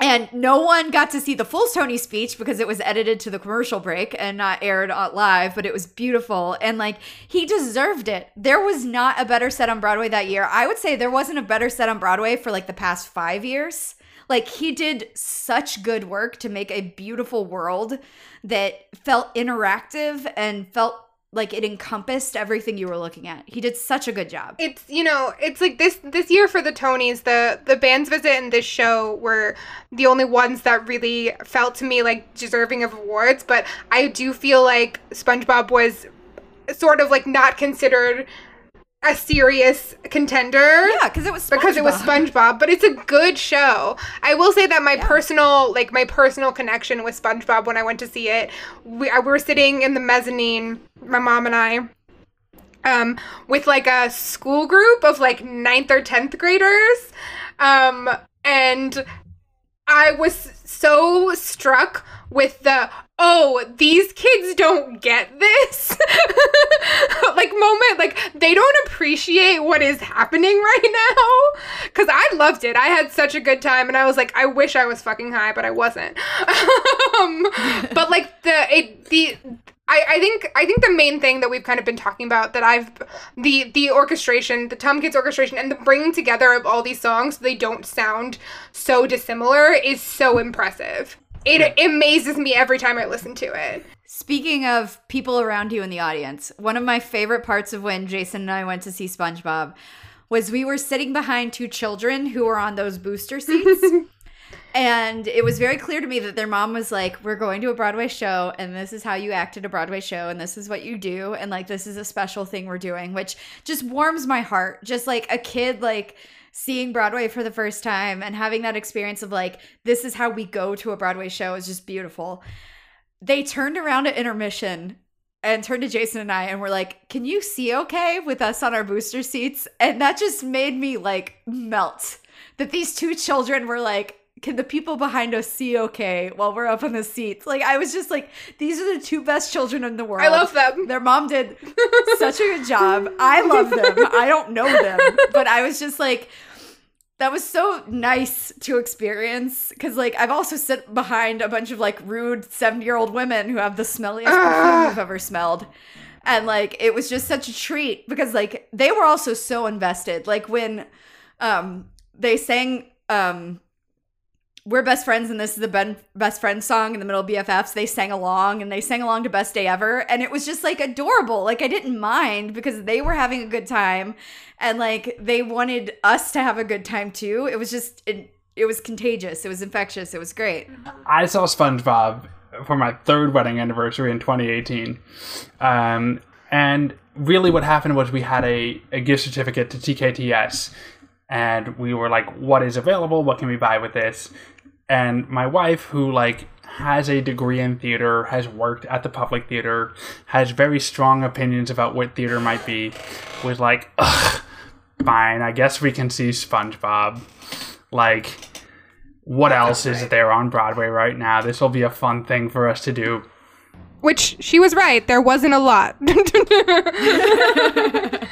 And no one got to see the full Tony speech because it was edited to the commercial break and not aired uh, live, but it was beautiful. And like, he deserved it. There was not a better set on Broadway that year. I would say there wasn't a better set on Broadway for like the past five years. Like, he did such good work to make a beautiful world that felt interactive and felt like it encompassed everything you were looking at. He did such a good job. it's you know it's like this this year for the tonys the the band's visit and this show were the only ones that really felt to me like deserving of awards but i do feel like spongebob was sort of like not considered a serious contender Yeah, because it was because it was SpongeBob. SpongeBob, but it's a good show. I will say that my personal, like my personal connection with SpongeBob when I went to see it, we, I, we were sitting in the mezzanine, my mom and I, um, with like a school group of like ninth or tenth graders, um, and I was so struck with the oh these kids don't get this moment like they don't appreciate what is happening right now. Because i loved it. I had such a good time and i was like i wish i was fucking high but i wasn't. Um, but like the it the I, I think I think the main thing that we've kind of been talking about that I've the the orchestration the Tom Kitt's orchestration and the bringing together of all these songs so they don't sound so dissimilar is so impressive. It, it amazes me every time I listen to it. Speaking of people around you in the audience, one of my favorite parts of when Jason and I went to see SpongeBob was we were sitting behind two children who were on those booster seats. and it was very clear to me that their mom was like, We're going to a Broadway show, and this is how you act at a Broadway show, and this is what you do, and like, this is a special thing we're doing, which just warms my heart. Just like a kid, like, seeing Broadway for the first time and having that experience of like, this is how we go to a Broadway show is just beautiful they turned around at intermission and turned to Jason and I and were like, "Can you see okay with us on our booster seats?" And that just made me like melt. That these two children were like, "Can the people behind us see okay while we're up on the seats?" Like I was just like, "These are the two best children in the world." I love them. Their mom did such a good job. I love them. I don't know them, but I was just like that was so nice to experience because like i've also sit behind a bunch of like rude 70 year old women who have the smelliest perfume i've ever smelled and like it was just such a treat because like they were also so invested like when um they sang um we're best friends and this is the ben- best friend song in the middle of bffs they sang along and they sang along to best day ever and it was just like adorable like i didn't mind because they were having a good time and like they wanted us to have a good time too it was just it, it was contagious it was infectious it was great I saw SpongeBob for my third wedding anniversary in 2018. Um, and really, what happened was we had a, a gift certificate to TKTS, and we were like, what is available? What can we buy with this? And my wife, who like has a degree in theater, has worked at the public theater, has very strong opinions about what theater might be, was like, Ugh, fine, I guess we can see SpongeBob. Like, what else is there on Broadway right now? This will be a fun thing for us to do. Which she was right. There wasn't a lot.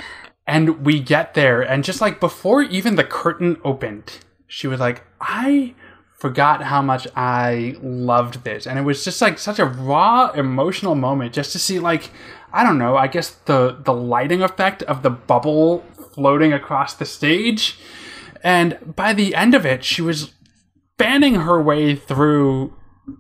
And we get there, and just like before even the curtain opened, she was like, I forgot how much I loved this. And it was just like such a raw emotional moment just to see like I don't know, I guess the the lighting effect of the bubble floating across the stage. And by the end of it, she was fanning her way through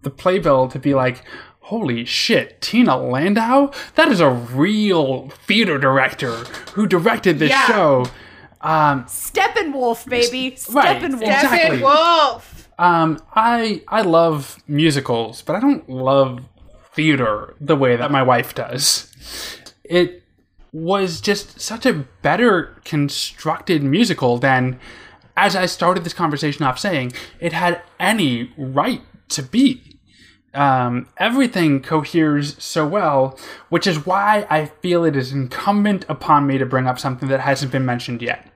the playbill to be like, holy shit, Tina Landau? That is a real theater director who directed this Yeah. show. Um, steppenwolf baby Right, steppenwolf exactly. Steppenwolf. Um, I I love musicals, but I don't love theater the way that my wife does. It was just such a better constructed musical than, as I started this conversation off saying, it had any right to be. Um, everything coheres so well, which is why I feel it is incumbent upon me to bring up something that hasn't been mentioned yet.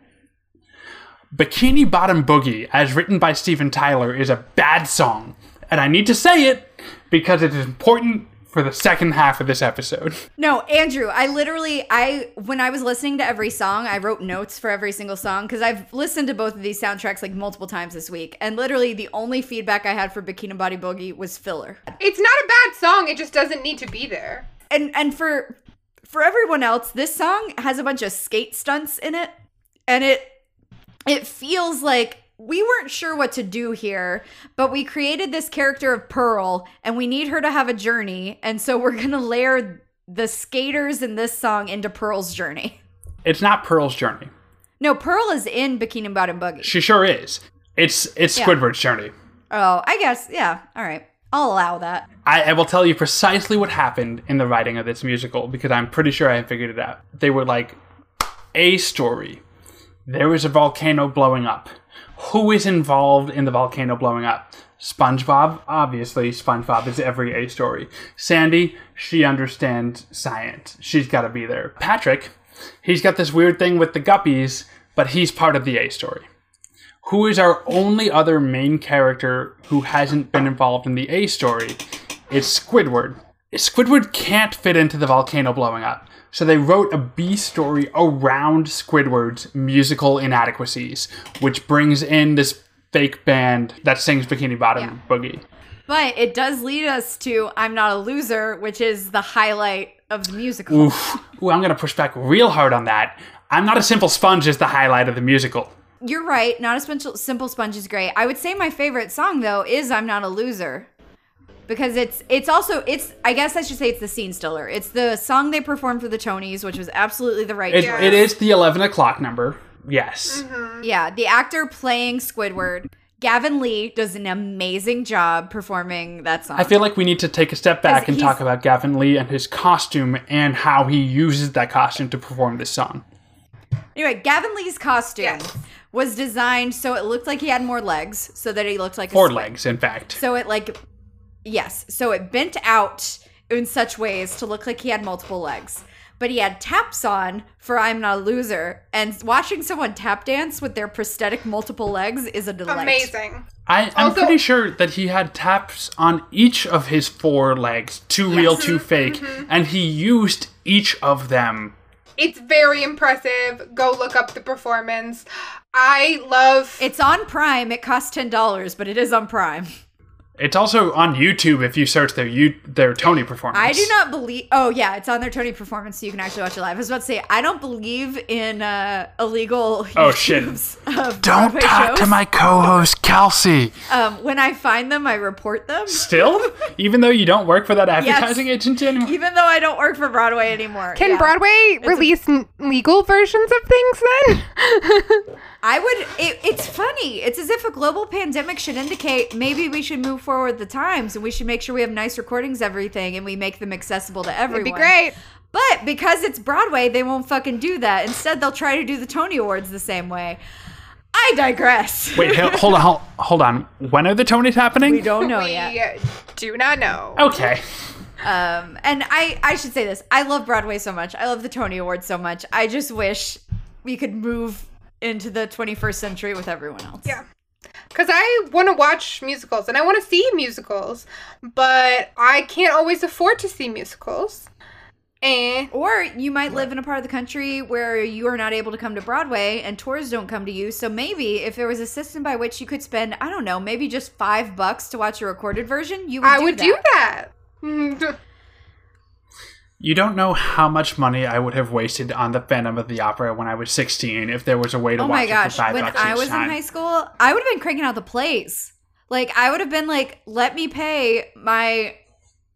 Bikini Bottom Boogie, as written by Steven Tyler, is a bad song. And I need to say it because it is important for the second half of this episode. No, Andrew, I literally I when I was listening to every song, I wrote notes for every single song cuz I've listened to both of these soundtracks like multiple times this week. And literally the only feedback I had for Bikini Body Boogie was filler. It's not a bad song. It just doesn't need to be there. And and for for everyone else, this song has a bunch of skate stunts in it and it it feels like we weren't sure what to do here, but we created this character of Pearl and we need her to have a journey. And so we're going to layer the skaters in this song into Pearl's journey. It's not Pearl's journey. No, Pearl is in Bikini Bottom Boogie. She sure is. It's it's Yeah. Squidward's journey. Oh, I guess. Yeah. All right. I'll allow that. I, I will tell you precisely what happened in the writing of this musical because I'm pretty sure I figured it out. They were like, a story. There is a volcano blowing up. Who is involved in the volcano blowing up? SpongeBob, obviously. SpongeBob is every A story. Sandy, she understands science. She's got to be there. Patrick, he's got this weird thing with the guppies, but he's part of the A story who is our only other main character who hasn't been involved in the A story, it's Squidward. Squidward can't fit into the volcano blowing up, so they wrote a B story around Squidward's musical inadequacies, which brings in this fake band that sings Bikini Bottom Boogie. But it does lead us to I'm Not a Loser, which is the highlight of the musical. Oof. Ooh, I'm gonna push back real hard on that. I'm not a simple sponge is the highlight of the musical. You're right. Not a simple sponge is great. I would say my favorite song though is "I'm Not a Loser," because it's it's also it's I guess I should say it's the scene stiller. It's the song they performed for the Tonys, which was absolutely the right It, choice. it is the 11 o'clock number. Yes. Mm-hmm. Yeah, the actor playing Squidward, Gavin Lee, does an amazing job performing that song. I feel like we need to take a step back and talk about Gavin Lee and his costume and how he uses that costume to perform this song. anyway, Gavin Lee's costume Yes. was designed so it looked like he had more legs, so that he looked like Four a squid. legs, in fact. So it like yes, so it bent out in such ways to look like he had multiple legs. But he had taps on for I'm not a loser, and watching someone tap dance with their prosthetic multiple legs is a delight. Amazing. I, I'm Also- pretty sure that he had taps on each of his four legs, two real, mm-hmm. two fake, mm-hmm. and he used each of them. It's very impressive. Go look up the performance. I love It's on Prime. It costs ten dollars, but it is on Prime. It's also on YouTube if you search their you their Tony performance. I do not believe. Oh yeah, it's on their Tony performance, so you can actually watch it live. I was about to say I don't believe in uh, illegal. Oh, shit. YouTubes Of Broadway shows. To my co-host Kelsey. Um, when I find them, I report them. Still, even though you don't work for that advertising agency anymore. even though I don't work for Broadway anymore. Can Yeah. Broadway release n- legal versions of things then? I would. It, it's funny. It's as if a global pandemic should indicate maybe we should move forward the times and we should make sure we have nice recordings, everything, and we make them accessible to everyone. It'd be great. But because it's Broadway, they won't fucking do that. Instead, they'll try to do the Tony Awards the same way. I digress. Wait, hold on, hold, hold on. When are the Tonys happening? we don't know yet. we yet. do not know. Okay. Um, and I, I should say this. I love Broadway so much. I love the Tony Awards so much. I just wish we could move into the 21st century with everyone else. Yeah. Because I want to watch musicals and I want to see musicals, but I can't always afford to see musicals. Eh. Or you might live in a part of the country where you are not able to come to Broadway and tours don't come to you. So maybe if there was a system by which you could spend, I don't know, maybe just five bucks to watch a recorded version, you would I do would that. do that. You don't know how much money I would have wasted on the Phantom of the Opera when I was 16 if there was a way to Oh watch my it gosh. for five When bucks I was time. in high school, I would have been cranking out the plays. Like I would have been like, let me pay my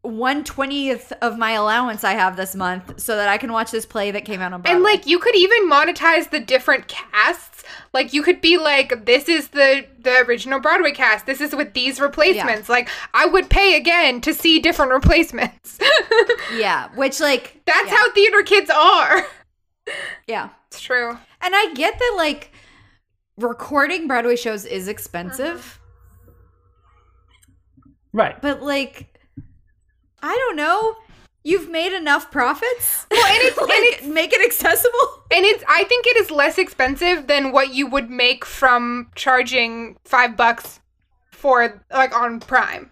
one twentieth of my allowance I have this month so that I can watch this play that came out on Broadway. And like you could even monetize the different casts. Like you could be like, this is the the original Broadway cast. This is with these replacements. Like I would pay again to see different replacements. yeah, which like That's yeah, how theater kids are. yeah. It's true. And I get that like recording Broadway shows is expensive, mm-hmm. Right. but like I don't know. You've made enough profits. Well, and it's- and Like, it's- make it accessible. And it's I think it is less expensive than what you would make from charging five bucks for like on Prime.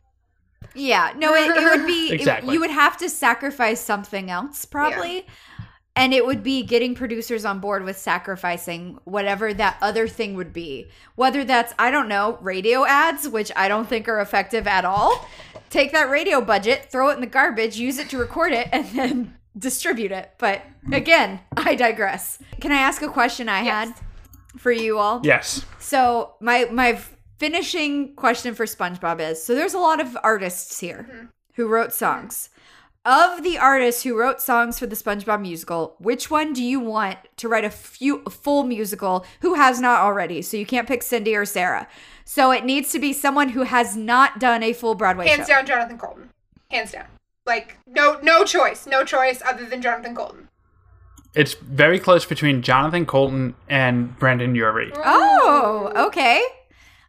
Yeah, no, it, it would be it- Exactly. you would have to sacrifice something else probably. And it would be getting producers on board with sacrificing whatever that other thing would be. Whether that's, I don't know, radio ads, which I don't think are effective at all. Take that radio budget, throw it in the garbage, use it to record it, and then distribute it. But again, I digress. Can I ask a question I Yes. had for you all? Yes. So my my finishing question for SpongeBob is: so there's a lot of artists here mm-hmm. who wrote mm-hmm. songs. Of the artists who wrote songs for the SpongeBob musical, which one do you want to write a few a full musical who has not already? So you can't pick Cyndi or Sarah. So it needs to be someone who has not done a full Broadway Hands show. down, Jonathan Coulton. Hands down. Like no, no choice, no choice other than Jonathan Coulton. It's very close between Jonathan Coulton and Brendon Urie. Oh, okay.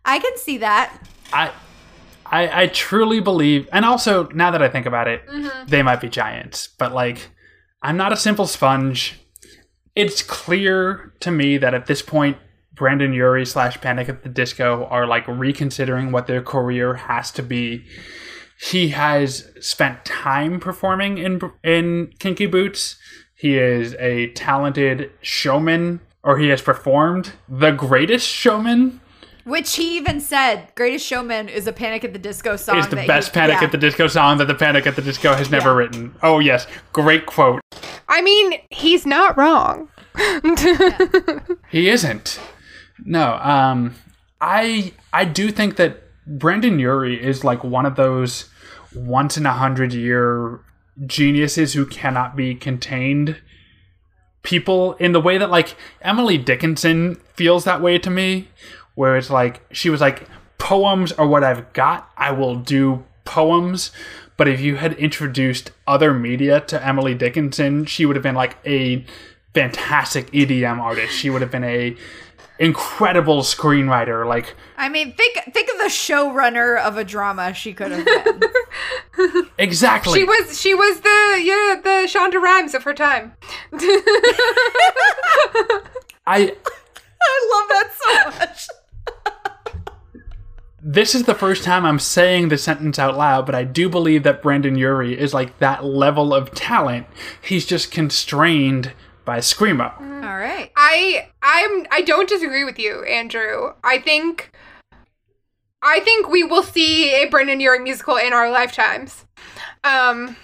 I can see that. I, I, I truly believe, and also now that I think about it, mm-hmm. they might be giants. But like, I'm not a simple sponge. It's clear to me that at this point, Brendon Urie slash Panic at the Disco are like reconsidering what their career has to be. He has spent time performing in in Kinky Boots. He is a talented showman, or he has performed the greatest showman Which he even said, "Greatest Showman" is a Panic at the Disco song. is the that best he- Panic yeah. at the Disco song that the Panic at the Disco has never Yeah. written. Oh yes, great quote. I mean, he's not wrong. He isn't. No, um, I I do think that Brendon Urie is like one of those once in a hundred year geniuses who cannot be contained people in the way that like Emily Dickinson feels that way to me, where it's like she was like poems are what I've got. I will do poems. But if you had introduced other media to Emily Dickinson, she would have been like a fantastic EDM artist. She would have been a incredible screenwriter. Like I mean, think think of the showrunner of a drama she could have been. exactly. She was she was the yeah the Shonda Rhimes of her time. I I love that so much. this is the first time I'm saying the sentence out loud, but I do believe that Brendon Urie is like that level of talent. He's just constrained by Screamo. All right. I I'm I don't disagree with you, Andrew. I think I think we will see a Brendon Urie musical in our lifetimes. Um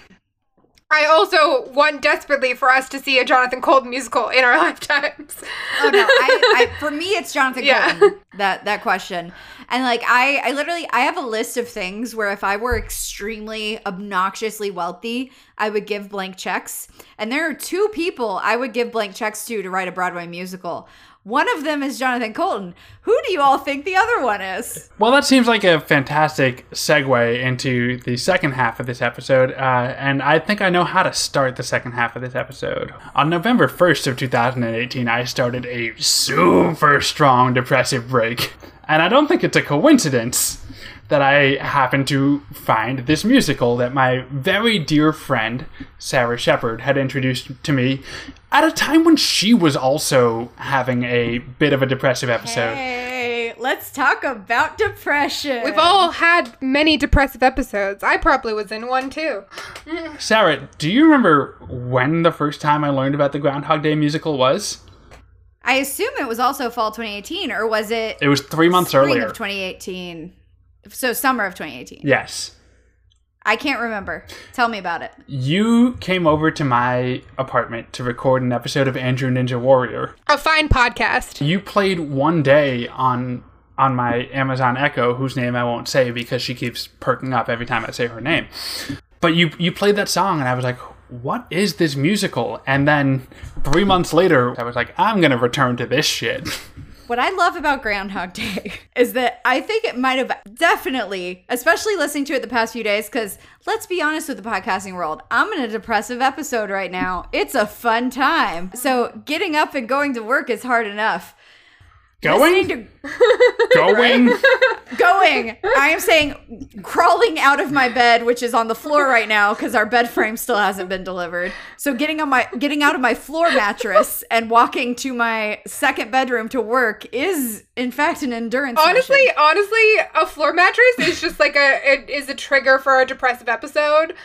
I also want desperately for us to see a Jonathan Coulton musical in our lifetimes. Oh no, I, I for me it's Jonathan Yeah. Coulton. That that question. And like I I literally I have a list of things where if I were extremely obnoxiously wealthy, I would give blank checks. And there are two people I would give blank checks to to write a Broadway musical. One of them is Jonathan Coulton. Who do you all think the other one is? Well, that seems like a fantastic segue into the second half of this episode, uh, and I think I know how to start the second half of this episode. On November 1st of 2018, I started a super strong depressive break, and I don't think it's a coincidence that I happened to find this musical that my very dear friend Sarah Shepard had introduced to me at a time when she was also having a bit of a depressive episode. Hey, let's talk about depression. We've all had many depressive episodes. I probably was in one too. Sarah, do you remember when the first time I learned about the Groundhog Day musical was? I assume it was also fall 2018 or was it It was three months spring earlier. of 2018? So summer of 2018. yes. I can't remember. Tell me about it. You came over to my apartment to record an episode of Andrew Ninja Warrior. A fine podcast. You played one day on on my Amazon Echo, whose name I won't say because she keeps perking up every time I say her name. But you you played that song and I was like, what is this musical? And then three months later, I was like, I'm gonna return to this shit. What I love about Groundhog Day is that I think it might have definitely, especially listening to it the past few days, because let's be honest with the podcasting world, I'm in a depressive episode right now. It's a fun time. So getting up and going to work is hard enough. Going? to Going? going. I am saying crawling out of my bed, which is on the floor right now because our bed frame still hasn't been delivered. So getting on my getting out of my floor mattress and walking to my second bedroom to work is in fact an endurance. Honestly, mission. honestly, a floor mattress is just like a it is a trigger for a depressive episode.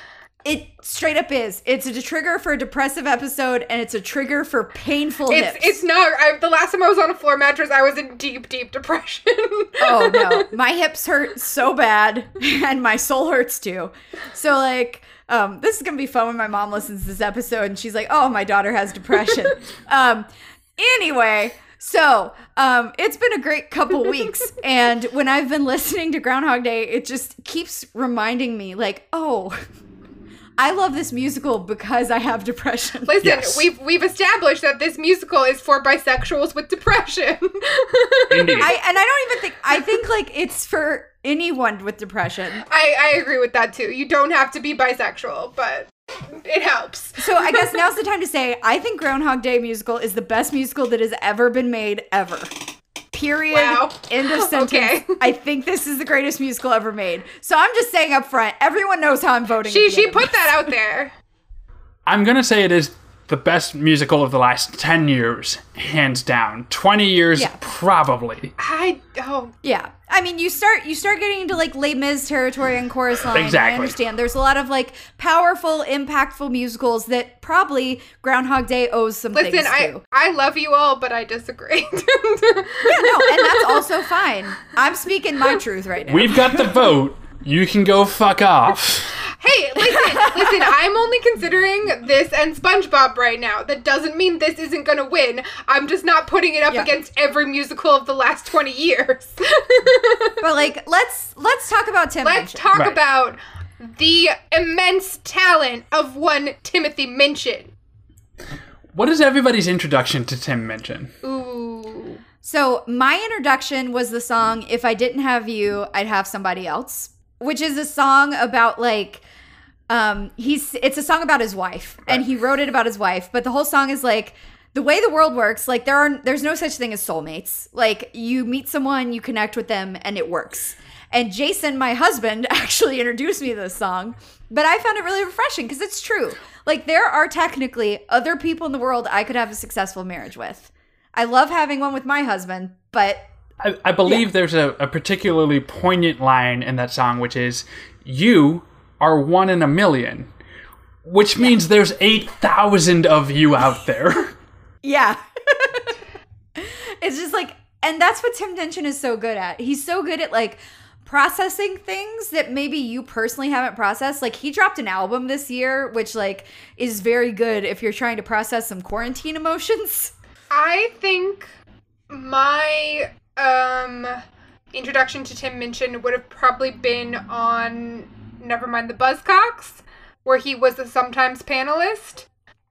It straight up is. It's a trigger for a depressive episode and it's a trigger for painful It's hips. it's not. I, the last time I was on a floor mattress, I was in deep, deep depression. oh no my hips hurt so bad and my soul hurts too so like um this is gonna be fun when my mom listens to this episode and she's like oh my daughter has depression um anyway so um it's been a great couple weeks and when i've been listening to groundhog day it just keeps reminding me like oh i love this musical because i have depression Listen, Yes. we've we've established that this musical is for bisexuals with depression. I, and I don't even think I think like it's for anyone with depression. I I agree with that too. You don't have to be bisexual, but it helps. So I guess now's the time to say I think Groundhog Day musical is the best musical that has ever been made ever. Period. Wow. End of sentence. Okay. I think this is the greatest musical ever made. So I'm just saying up front, everyone knows how I'm voting. She she put that out there. I'm gonna say it is the best musical of the last 10 years, hands down. 20 years, Yeah. probably. I oh Yeah. I mean, you start you start getting into like Les Mis territory and chorus line. I understand. There's a lot of like powerful, impactful musicals that probably Groundhog Day owes some listen, things I to. I love you all, but I disagree. No, and that's also fine. I'm speaking my truth right now. We've got the vote. You can go fuck off. Hey, listen, listen, I'm only considering this and SpongeBob right now. That doesn't mean this isn't gonna win. I'm just not putting it up Yeah. against every musical of the last 20 years. But like, let's let's talk about Tim. Let's Minchin. talk Right. about the immense talent of one Timothy Minchin. What is everybody's introduction to Tim Minchin? Ooh. So my introduction was the song "If I Didn't Have You, I'd Have Somebody Else," which is a song about like, um, he's it's a song about his wife, and he wrote it about his wife. But the whole song is like. The way the world works, like there are there's no such thing as soulmates. Like you meet someone, you connect with them, and it works. And Jason, my husband, actually introduced me to this song, but I found it really refreshing because it's true. Like there are technically other people in the world I could have a successful marriage with. I love having one with my husband, but I, I believe there's a, a particularly poignant line in that song, which is, You are one in a million, which means there's 8,000 of you out there. yeah. it's just like, and that's what Tim Minchin is so good at. He's so good at like processing things that maybe you personally haven't processed. Like he dropped an album this year, which like is very good if you're trying to process some quarantine emotions. I think my um introduction to Tim Minchin would have probably been on Nevermind the Buzzcocks, where he was a sometimes panelist,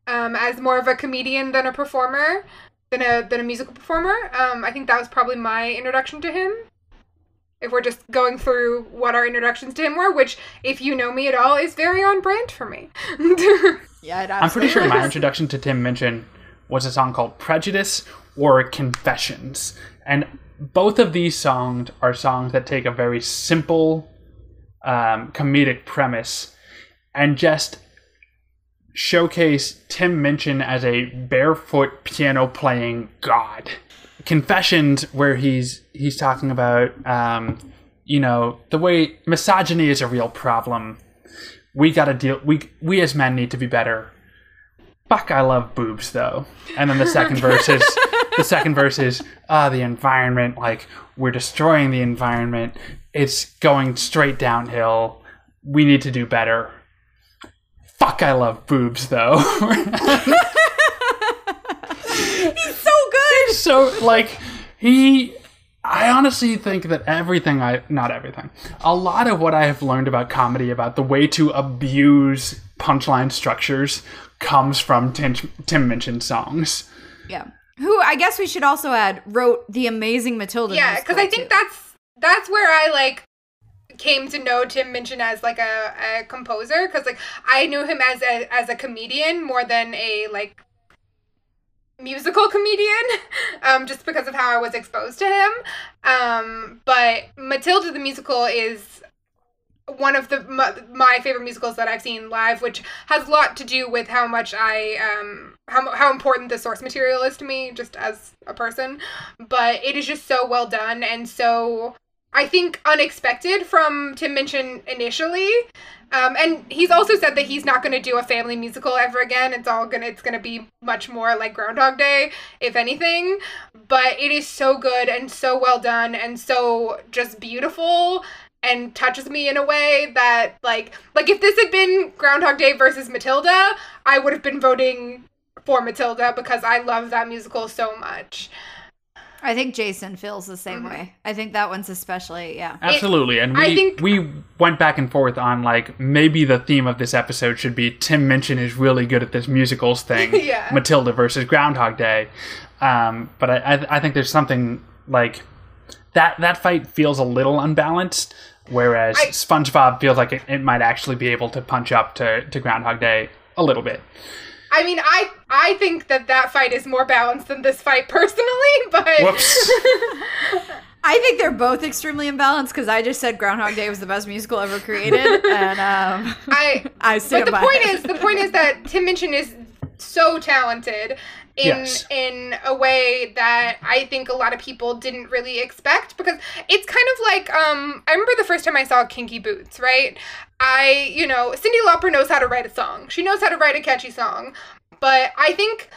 um, as more of a comedian than a performer, than a than a musical performer. Um, I think that was probably my introduction to him. If we're just going through what our introductions to him were, which, if you know me at all, is very on brand for me. Yeah, it I'm pretty sure my introduction to Tim Minchin was a song called Prejudice or Confessions. And both of these songs are songs that take a very simple um, comedic premise and just showcase Tim Minchin as a barefoot piano playing god. Confessions, where he's he's talking about um, you know the way misogyny is a real problem. We gotta deal. We we as men need to be better. Fuck, I love boobs though. And then the second verse is the second verse is ah the environment. Like we're destroying the environment. It's going straight downhill. We need to do better. Fuck, I love boobs though. He's so good. He's so like he I honestly think that everything I not everything. A lot of what I have learned about comedy about the way to abuse punchline structures comes from Tim, Tim Minchin songs. Yeah. Who I guess we should also add wrote the amazing Matilda. yeah because i think too. that's that's where i like came to know tim minchin as like a, a composer because like i knew him as a as a comedian more than a like musical comedian, um, just because of how I was exposed to him. Um, but Matilda the musical is one of the my, favorite musicals that I've seen live, which has a lot to do with how much I um how how important the source material is to me, just as a person. But it is just so well done and so I think unexpected from Tim Minchin initially. Um, and he's also said that he's not going to do a family musical ever again. It's all gonna it's gonna be much more like Groundhog Day, if anything. But it is so good and so well done and so just beautiful and touches me in a way that like like if this had been Groundhog Day versus Matilda, I would have been voting for Matilda because I love that musical so much. I think Jason feels the same Mm-hmm. way. I think that one's especially, yeah. Absolutely, and we I think- we went back and forth on like maybe the theme of this episode should be Tim Minchin is really good at this musicals thing, Yeah. Matilda versus Groundhog Day. Um, but I, I I think there's something like that that fight feels a little unbalanced, whereas I- SpongeBob feels like it, it might actually be able to punch up to, to Groundhog Day a little bit. I mean, I I think that that fight is more balanced than this fight personally, but Whoops. I think they're both extremely imbalanced because I just said Groundhog Day was the best musical ever created, and um, I I stand but the by point it. is the point is that Tim Minchin is so talented in Yes. in a way that I think a lot of people didn't really expect because it's kind of like um I remember the first time I saw Kinky Boots, right? I, you know, Cyndi Lauper knows how to write a song. She knows how to write a catchy song. But I think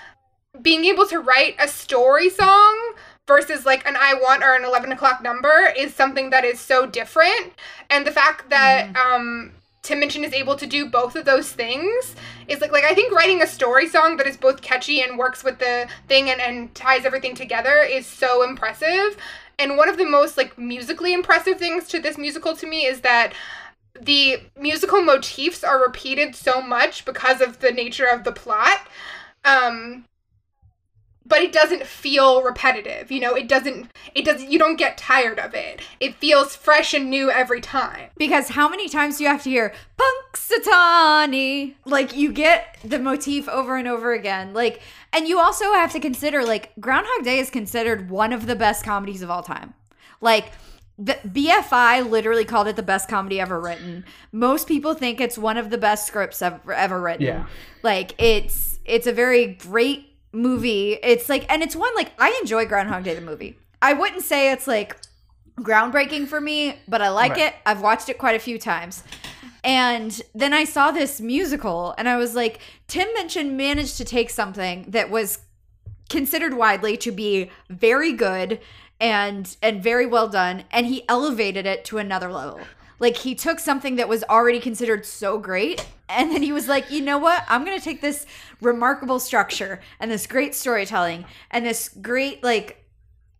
being able to write a story song versus like an I want or an 11 o'clock number is something that is so different. And the fact that um, Tim Minchin is able to do both of those things is like, like I think writing a story song that is both catchy and works with the thing and, and ties everything together is so impressive. And one of the most like musically impressive things to this musical to me is that the musical motifs are repeated so much because of the nature of the plot. Um, but it doesn't feel repetitive. You know, it doesn't it doesn't you don't get tired of it. It feels fresh and new every time. Because how many times do you have to hear Punxsutawney? Like you get the motif over and over again. Like, and you also have to consider like Groundhog Day is considered one of the best comedies of all time. Like the BFI literally called it the best comedy ever written. Most people think it's one of the best scripts ever, ever written. Yeah. Like it's it's a very great movie. It's like and it's one like I enjoy Groundhog Day the movie. I wouldn't say it's like groundbreaking for me, but I like Right. it. I've watched it quite a few times. And then I saw this musical and I was like, Tim Minchin managed to take something that was considered widely to be very good and and very well done and he elevated it to another level. Like he took something that was already considered so great and then he was like, "You know what? I'm going to take this remarkable structure and this great storytelling and this great like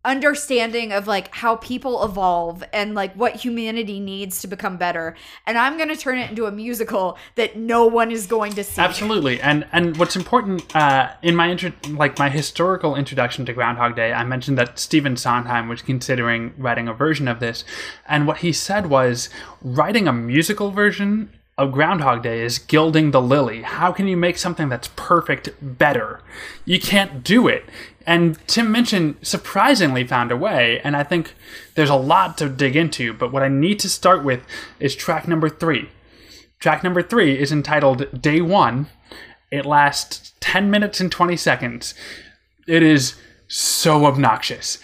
understanding of like how people evolve and like what humanity needs to become better. And i'm going to turn it into a musical that no one is going to see. Absolutely, and and what's important uh, in my intro, like my historical introduction to Groundhog Day, I mentioned that Stephen Sondheim was considering writing a version of this, and what he said was writing a musical version of Groundhog Day is gilding the lily. How can you make something that's perfect better? You can't do it. And Tim Minchin surprisingly found a way, and I think there's a lot to dig into. But what I need to start with is track number three. Track number three is entitled Day One. It lasts 10 minutes and 20 seconds. It is so obnoxious.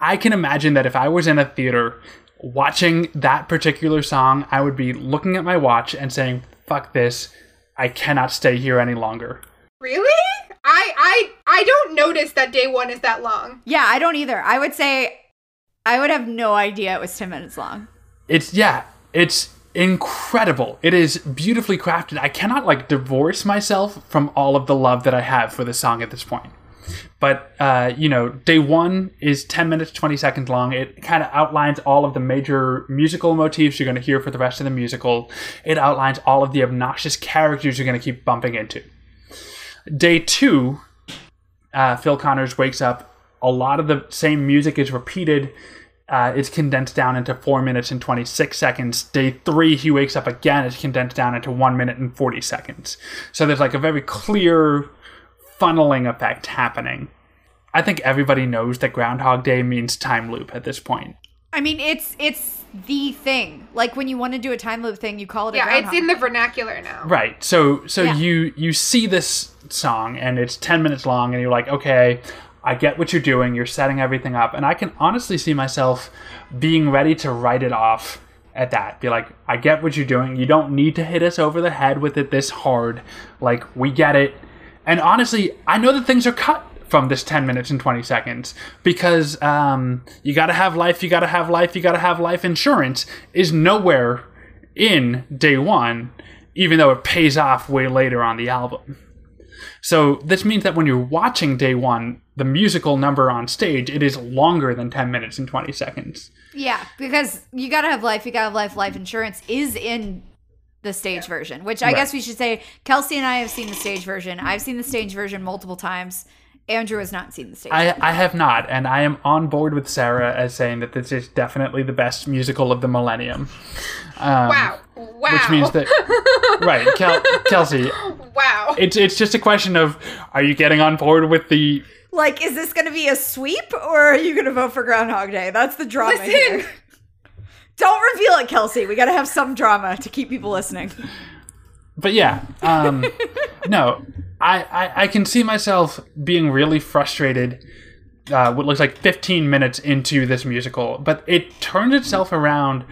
I can imagine that if I was in a theater watching that particular song, I would be looking at my watch and saying, fuck this, I cannot stay here any longer. Really? I I I don't notice that day one is that long. yeah i don't either i would say i would have no idea it was 10 minutes long It's, yeah, it's incredible. It is beautifully crafted. I cannot, like, divorce myself from all of the love that I have for the song at this point. But, uh, you know, day one is 10 minutes, 20 seconds long. It kind of outlines all of the major musical motifs you're going to hear for the rest of the musical. It outlines all of the obnoxious characters you're going to keep bumping into. Day two, uh, Phil Connors wakes up. A lot of the same music is repeated. Uh, it's condensed down into four minutes and 26 seconds. Day three, he wakes up again. It's condensed down into one minute and 40 seconds. So there's like a very clear funneling effect happening. I think everybody knows that Groundhog Day means time loop at this point. I mean, it's it's the thing. Like when you want to do a time loop thing, you call it a Yeah, it's in the vernacular now. Right. So so Yeah. you you see this song and it's 10 minutes long and you're like, "Okay, I get what you're doing. You're setting everything up." And I can honestly see myself being ready to write it off at that. Be like, "I get what you're doing. You don't need to hit us over the head with it this hard. Like, we get it." And honestly, I know that things are cut from this 10 minutes and 20 seconds because um, you got to have life, you got to have life, you got to have life insurance is nowhere in day one, even though it pays off way later on the album. So this means that when you're watching day one, the musical number on stage, it is longer than 10 minutes and 20 seconds. yeah, because you gotta have life. You gotta have life. Life insurance is in the stage version, which I guess we should say. Kelsey and I have seen the stage version. I've seen the stage version multiple times. Andrew has not seen the stage. I, I have not, and I am on board with Sarah as saying that this is definitely the best musical of the millennium. Um, Wow. Wow. Which means that, right, Kel- Kelsey, wow. it's it's just a question of are you getting on board with the like, is this gonna be a sweep, or are you gonna vote for Groundhog Day? That's the drama Listen. here. Don't reveal it, Kelsey. We gotta have some drama to keep people listening. but yeah um no I, I i can see myself being really frustrated uh what looks like 15 minutes into this musical but it turned itself around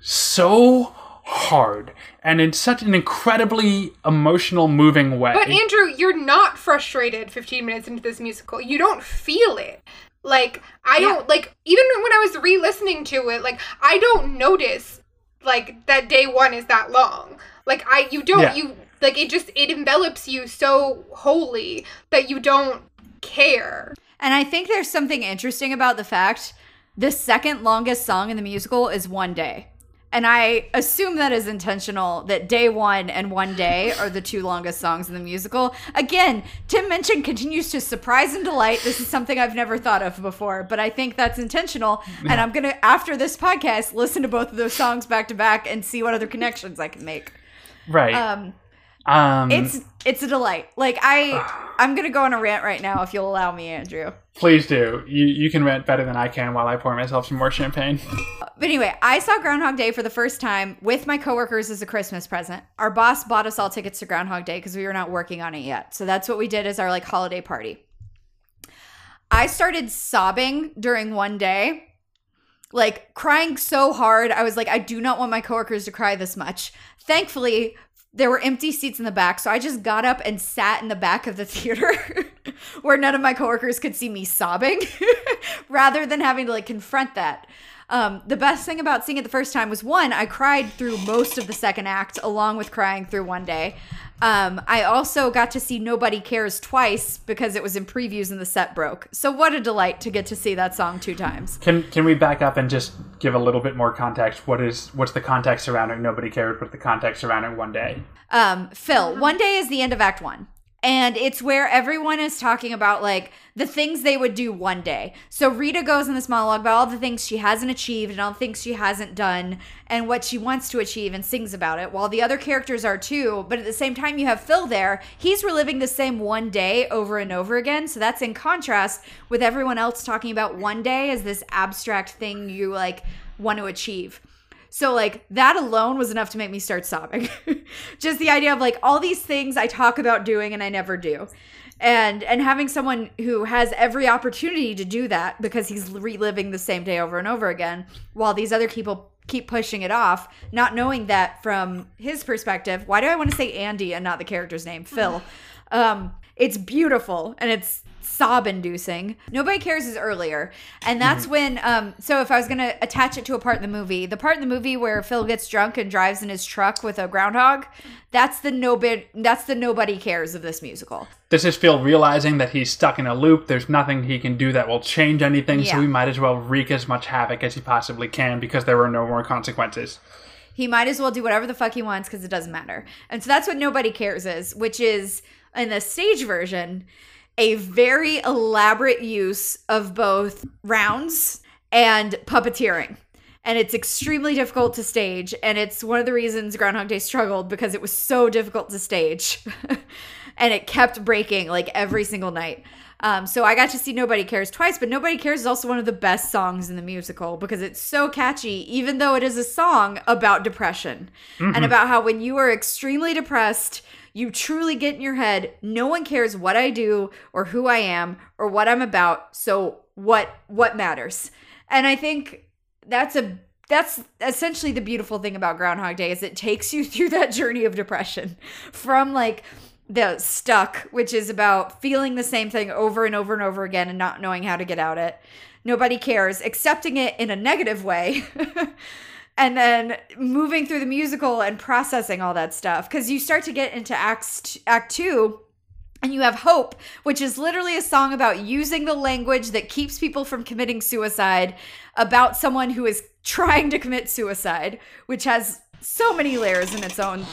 so hard and in such an incredibly emotional moving way But Andrew, you're not frustrated 15 minutes into this musical. You don't feel it. Like I don't like even when I was re-listening to it, like I don't notice like that day 1 is that long. Like I you don't Yeah. you like it just it envelops you so wholly that you don't care. And I think there's something interesting about the fact the second longest song in the musical is One Day. And I assume that is intentional that day one and one day are the two longest songs in the musical. Again, Tim Minchin continues to surprise and delight. This is something I've never thought of before, but I think that's intentional. And I'm going to, after this podcast, listen to both of those songs back to back and see what other connections I can make. right Um, um it's it's a delight. Like I, I'm gonna go on a rant right now if you'll allow me, Andrew. please do you you can rant better than i can while i pour myself some more champagne uh, But anyway, I saw Groundhog Day for the first time with my coworkers as a Christmas present. Our boss bought us all tickets to Groundhog Day because we were not working on it yet. So that's what we did as our like holiday party. I started sobbing during one day, like crying so hard. I was like, I do not want my coworkers to cry this much. Thankfully, there were empty seats in the back, so I just got up and sat in the back of the theater where none of my coworkers could see me sobbing rather than having to like confront that. Um, the best thing about seeing it the first time was one, I cried through most of the second act, along with crying through one day. Um, I also got to see Nobody Cares twice because it was in previews and the set broke. So, what a delight to get to see that song two times. can can we back up and just give a little bit more context what is what's the context surrounding nobody cared what's the context surrounding one day Um, Phil, one day is the end of Act One. And it's where everyone is talking about like the things they would do one day. So Rita goes in this monologue about all the things she hasn't achieved and all the things she hasn't done and what she wants to achieve and sings about it, while the other characters are too. But at the same time, you have Phil there. He's reliving the same one day over and over again. So that's in contrast with everyone else talking about one day as this abstract thing you like want to achieve. So like that alone was enough to make me start sobbing. Just the idea of like all these things I talk about doing and I never do. And and having someone who has every opportunity to do that because he's reliving the same day over and over again while these other people keep pushing it off, not knowing that from his perspective, why do I want to say Andy and not the character's name, Phil? Um it's beautiful and it's sob inducing. Nobody cares is earlier. And that's when um so if I was gonna attach it to a part in the movie, the part in the movie where Phil gets drunk and drives in his truck with a groundhog, that's the nobody that's the nobody cares of this musical. This is Phil realizing that he's stuck in a loop. There's nothing he can do that will change anything, Yeah. so he might as well wreak as much havoc as he possibly can because there are no more consequences. He might as well do whatever the fuck he wants because it doesn't matter. And so that's what Nobody Cares is, which is in the stage version, a very elaborate use of both rounds and puppeteering. And it's extremely difficult to stage. And it's one of the reasons Groundhog Day struggled because it was so difficult to stage. and it kept breaking like every single night. Um, so I got to see Nobody Cares twice, but Nobody Cares is also one of the best songs in the musical because it's so catchy, even though it is a song about depression and about how when you are extremely depressed, you truly get in your head, no one cares what I do or who I am or what I'm about. So what what matters? And I think that's a that's essentially the beautiful thing about Groundhog Day is it takes you through that journey of depression from like the stuck, which is about feeling the same thing over and over and over again and not knowing how to get out it. Nobody cares, accepting it in a negative way. and then moving through the musical and processing all that stuff because you start to get into acts act 2 and you have hope which is literally a song about using the language that keeps people from committing suicide about someone who is trying to commit suicide which has so many layers in its own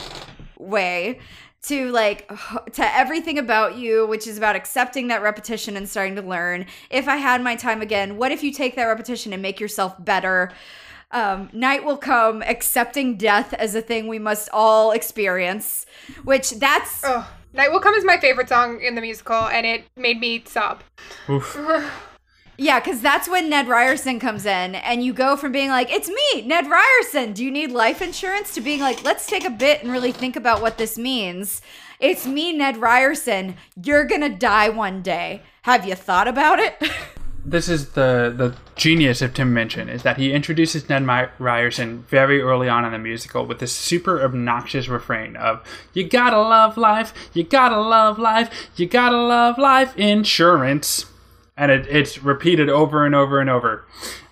way to like to everything about you which is about accepting that repetition and starting to learn. If i had my time again what if you take that repetition and make yourself better um, night will come accepting death as a thing we must all experience which that's Oh, Night Will Come is my favorite song in the musical, and it made me sob. Oof. Yeah, because that's when Ned Ryerson comes in, and you go from being like, it's me, Ned Ryerson. Do you need life insurance? to being like, let's take a bit and really think about what this means. It's me, Ned Ryerson. You're going to die one day. Have you thought about it? this is the the genius of Tim Minchin is that he introduces Ned My- Ryerson very early on in the musical with this super obnoxious refrain of "You gotta love life, you gotta love life, you gotta love life insurance," and it, it's repeated over and over and over.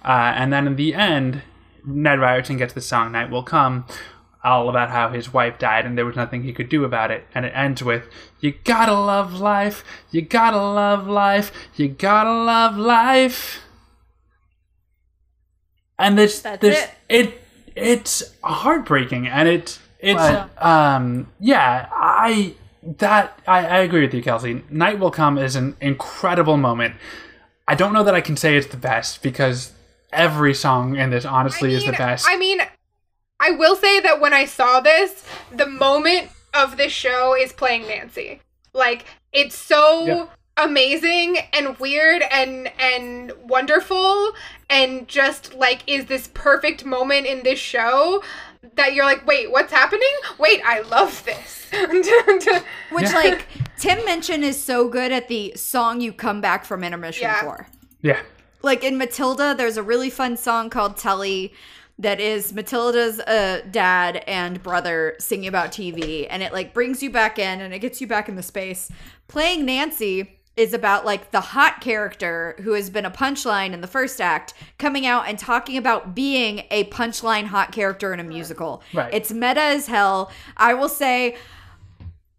Uh, and then in the end, Ned Ryerson gets the song "Night Will Come." All about how his wife died and there was nothing he could do about it. And it ends with, You gotta love life, you gotta love life, you gotta love life. And this, That's this, it. it, it's heartbreaking, and it, it's, But- um, yeah, I, that, I, I agree with you, Kelsey. Night Will Come is an incredible moment. I don't know that I can say it's the best because every song in this honestly is the best. I mean, I will say that when I saw this, the moment of this show is playing Nancy. Like it's so Yep. amazing and weird and and wonderful and just like is this perfect moment in this show that you're like, wait, what's happening? Wait, I love this. Which, Yeah. like, Tim Minchin is so good at the song you come back from intermission Yeah. for. yeah. like in Matilda, there's a really fun song called Telly that is Matilda's uh, dad and brother singing about TV, and it like brings you back in and it gets you back in the space. Playing Nancy is about like the hot character who has been a punchline in the first act coming out and talking about being a punchline hot character in a musical. Right. It's meta as hell. I will say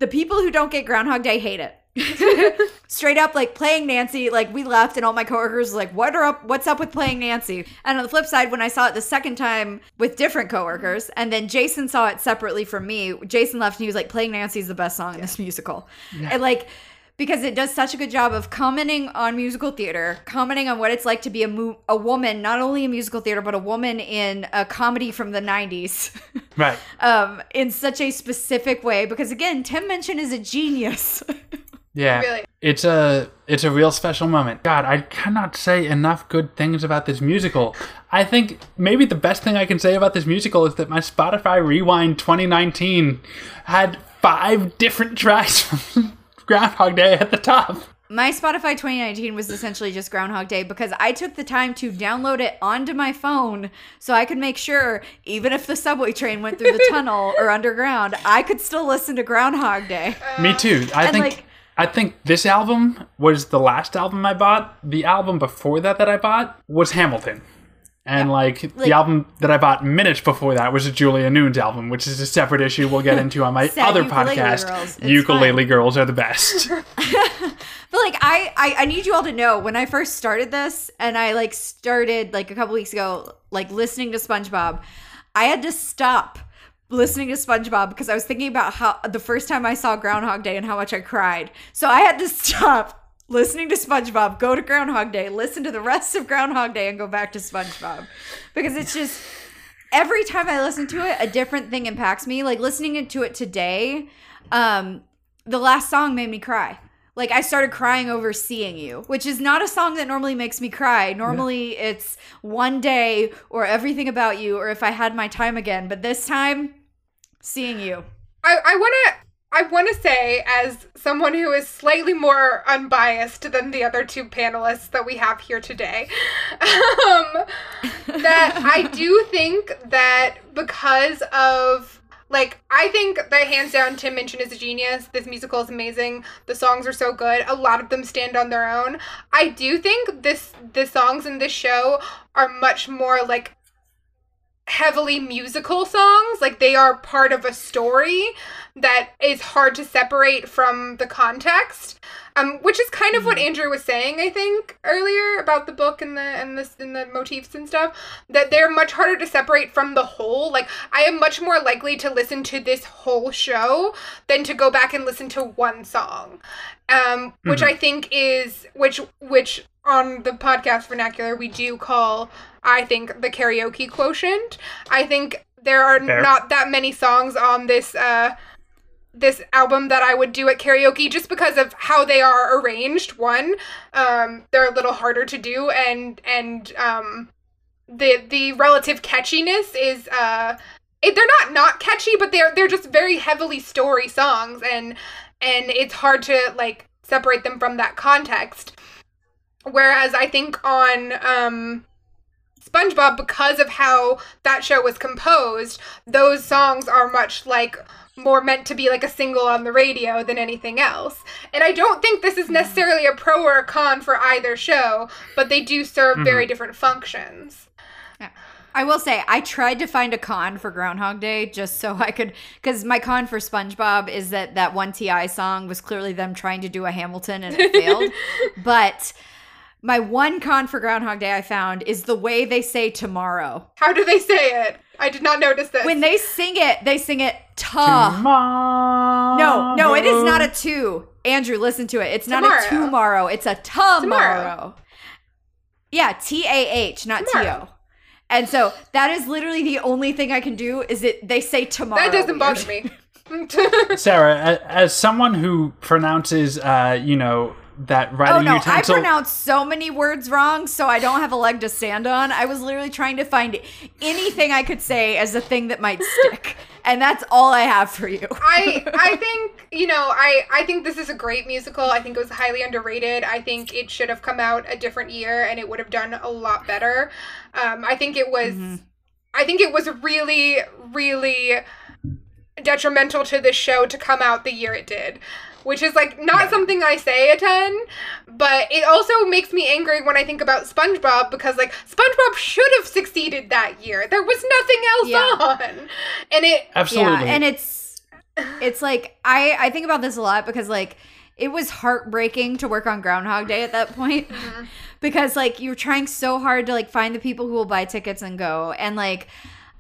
the people who don't get Groundhog Day hate it. Straight up, like playing Nancy, like we left, and all my coworkers like, "What are up? What's up with playing Nancy?" And on the flip side, when I saw it the second time with different coworkers, and then Jason saw it separately from me, Jason left and he was like, "Playing Nancy is the best song in this musical," and like because it does such a good job of commenting on musical theater, commenting on what it's like to be a mo- a woman, not only in musical theater, but a woman in a comedy from the '90s. Right. um, in such a specific way because again tim minchin is a genius Yeah. Really. It's a it's a real special moment. God, I cannot say enough good things about this musical. I think maybe the best thing I can say about this musical is that my Spotify Rewind 2019 had five different tracks from Groundhog Day at the top. my spotify 2019 was essentially just groundhog day because i took the time to download it onto my phone so i could make sure even if the subway train went through the tunnel or underground i could still listen to groundhog day Me too. I and, think like- I think this album was the last album I bought. The album before that that I bought was Hamilton. And like, Like- the album that I bought minutes before that was a Julia Nunes album, which is a separate issue we'll get into on my other Ukulele podcast. Girls. Ukulele fine. Girls are the best. But like I, I I need you all to know when I first started this and I like started like a couple weeks ago like listening to SpongeBob, I had to stop listening to SpongeBob because I was thinking about how the first time I saw Groundhog Day and how much I cried. So I had to stop listening to SpongeBob, go to Groundhog Day, listen to the rest of Groundhog Day and go back to SpongeBob. Because it's just every time I listen to it, a different thing impacts me. Like listening to it today, um, the last song made me cry. Like I started crying over seeing you, which is not a song that normally makes me cry. Normally it's one day or everything about you or if I had my time again, but this time seeing you. I, I want to I want to say as someone who is slightly more unbiased than the other two panelists that we have here today um, that I do think that because of like I think that hands down Tim Minchin is a genius. This musical is amazing. The songs are so good. A lot of them stand on their own. I do think this the songs in this show are much more like heavily musical songs. Like they are part of a story that is hard to separate from the context. Um, which is kind of what Andrew was saying, I think, earlier about the book and the and the and the motifs and stuff. That they're much harder to separate from the whole. Like I am much more likely to listen to this whole show than to go back and listen to one song. Um, which I think is which which on the podcast vernacular we do call I think the karaoke quotient. I think there are Fair. not that many songs on this uh this album that I would do at karaoke just because of how they are arranged. One, um, they're a little harder to do, and and um, the the relative catchiness is uh, it, they're not not catchy, but they're they're just very heavily story songs, and and it's hard to like separate them from that context. Whereas I think on um, SpongeBob, because of how that show was composed, those songs are much like more meant to be like a single on the radio than anything else. And I don't think this is necessarily a pro or a con for either show, but they do serve very different functions. I will say, I tried to find a con for Groundhog Day just so I could, because my con for SpongeBob is that that one T.I song was clearly them trying to do a Hamilton and it failed. but my one con for Groundhog Day I found is the way they say tomorrow. How do they say it? I did not notice this. When they sing it, they sing it ta. No, no, it is not a two. Andrew, listen to it. It's not a Tomorrow. tomorrow. It's a tomorrow. Tomorrow. Yeah, T A H, not T Tomorrow. O. And so that is literally the only thing I can do is that they say tomorrow. that doesn't weird. bother me. Sarah, as someone who pronounces, uh, you know, that writing Oh no, I utensil. pronounce so many words wrong, so I don't have a leg to stand on. I was literally trying to find anything I could say as a thing that might stick. And that's all I have for you. I I think you know I I think this is a great musical. I think it was highly underrated. I think it should have come out a different year and it would have done a lot better. Um, I think it was I think it was really really detrimental to this show to come out the year it did. Which is like not something I say a ton, but it also makes me angry when I think about SpongeBob because like SpongeBob should have succeeded that year. There was nothing else Yeah. on. And it Absolutely. Yeah, and it's it's like I I think about this a lot because like it was heartbreaking to work on Groundhog Day at that point mm-hmm. because like you're trying so hard to like find the people who will buy tickets and go and like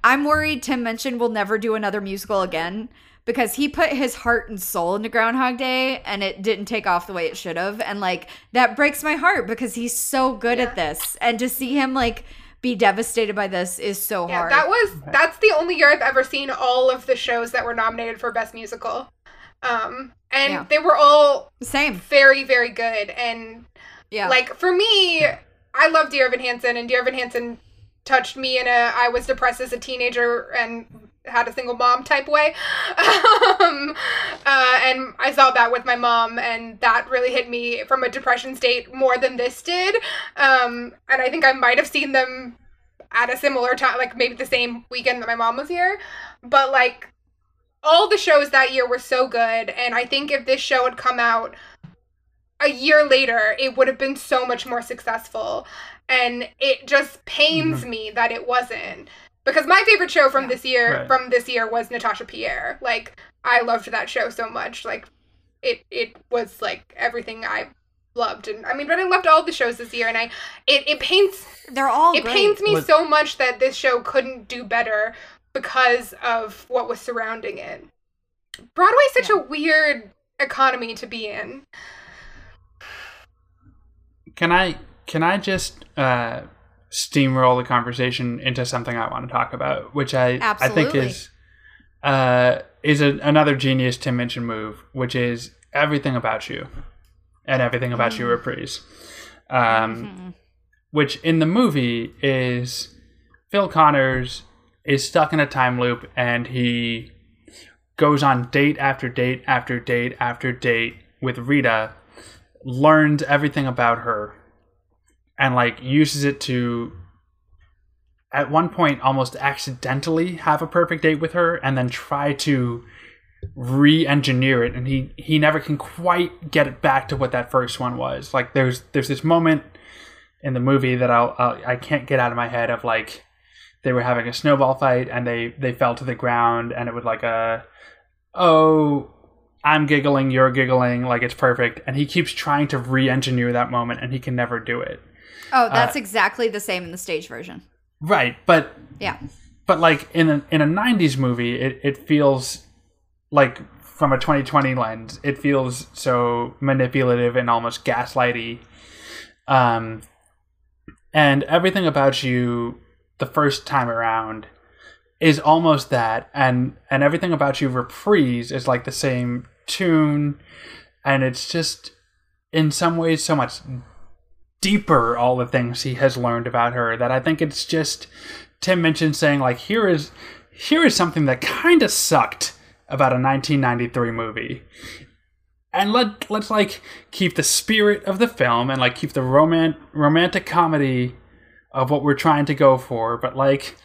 I'm worried Tim Minchin we'll never do another musical again because he put his heart and soul into Groundhog Day and it didn't take off the way it should have and like that breaks my heart because he's so good at this and to see him like be devastated by this is so Yeah, hard. that was that's the only year I've ever seen all of the shows that were nominated for best musical. Um and Yeah. they were all Same. very very good and Yeah. like for me I love Dear Evan Hansen and Dear Evan Hansen touched me in a I was depressed as a teenager and had a single mom type way. um, uh, and I saw that with my mom, and that really hit me from a depression state more than this did. Um, and I think I might have seen them at a similar time, like maybe the same weekend that my mom was here. But like all the shows that year were so good, and I think if this show had come out a year later, it would have been so much more successful. And it just pains me that it wasn't. Because my favorite show from this year Right. from this year was Natasha Pierre. Like I loved that show so much. Like it it was like everything I loved and I mean but I loved all the shows this year and I it, it pains They're all it great. pains me Was- so much that this show couldn't do better because of what was surrounding it. Broadway's such a weird economy to be in. Can I can I just uh, steamroll the conversation into something I want to talk about, which I I think is uh, is a, another genius Tim Minchin move, which is Everything About You and Everything About You reprise. Um, Which in the movie is Phil Connors is stuck in a time loop and he goes on date after date after date after date with Rita, learns everything about her, and like uses it to at one point almost accidentally have a perfect date with her and then try to re-engineer it. And he he never can quite get it back to what that first one was. Like there's there's this moment in the movie that I'll, I'll I can't get out of my head of like they were having a snowball fight and they they fell to the ground and it was like a oh I'm giggling you're giggling like it's perfect. And he keeps trying to re-engineer that moment and he can never do it Oh, that's exactly the same in the stage version. right but Yeah. but like in a in a 90s movie it, it feels like from a 2020 lens it feels so manipulative and almost gaslighty um and everything about you the first time around is almost that and and everything about you reprise is like the same tune and it's just in some ways so much deeper all the things he has learned about her that I think it's just Tim Minchin saying like here is here is something that kind of sucked about a 1993 movie. And let let's like keep the spirit of the film and like keep the roman- romantic comedy of what we're trying to go for, but like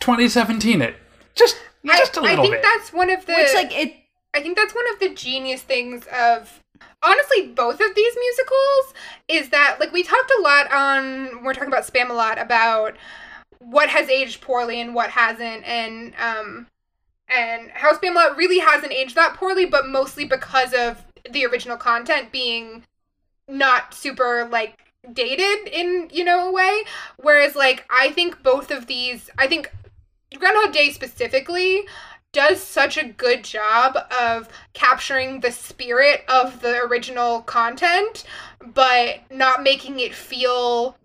2017 it. Just just a I little bit. I think bit. that's one of the Which like it I think that's one of the genius things of honestly both of these musicals is that like we talked a lot on we're talking about Spamalot about what has aged poorly and what hasn't and um and how Spamalot really hasn't aged that poorly but mostly because of the original content being not super like dated in you know a way. Whereas like I think both of these I think Groundhog Day specifically does such a good job of capturing the spirit of the original content, but not making it feel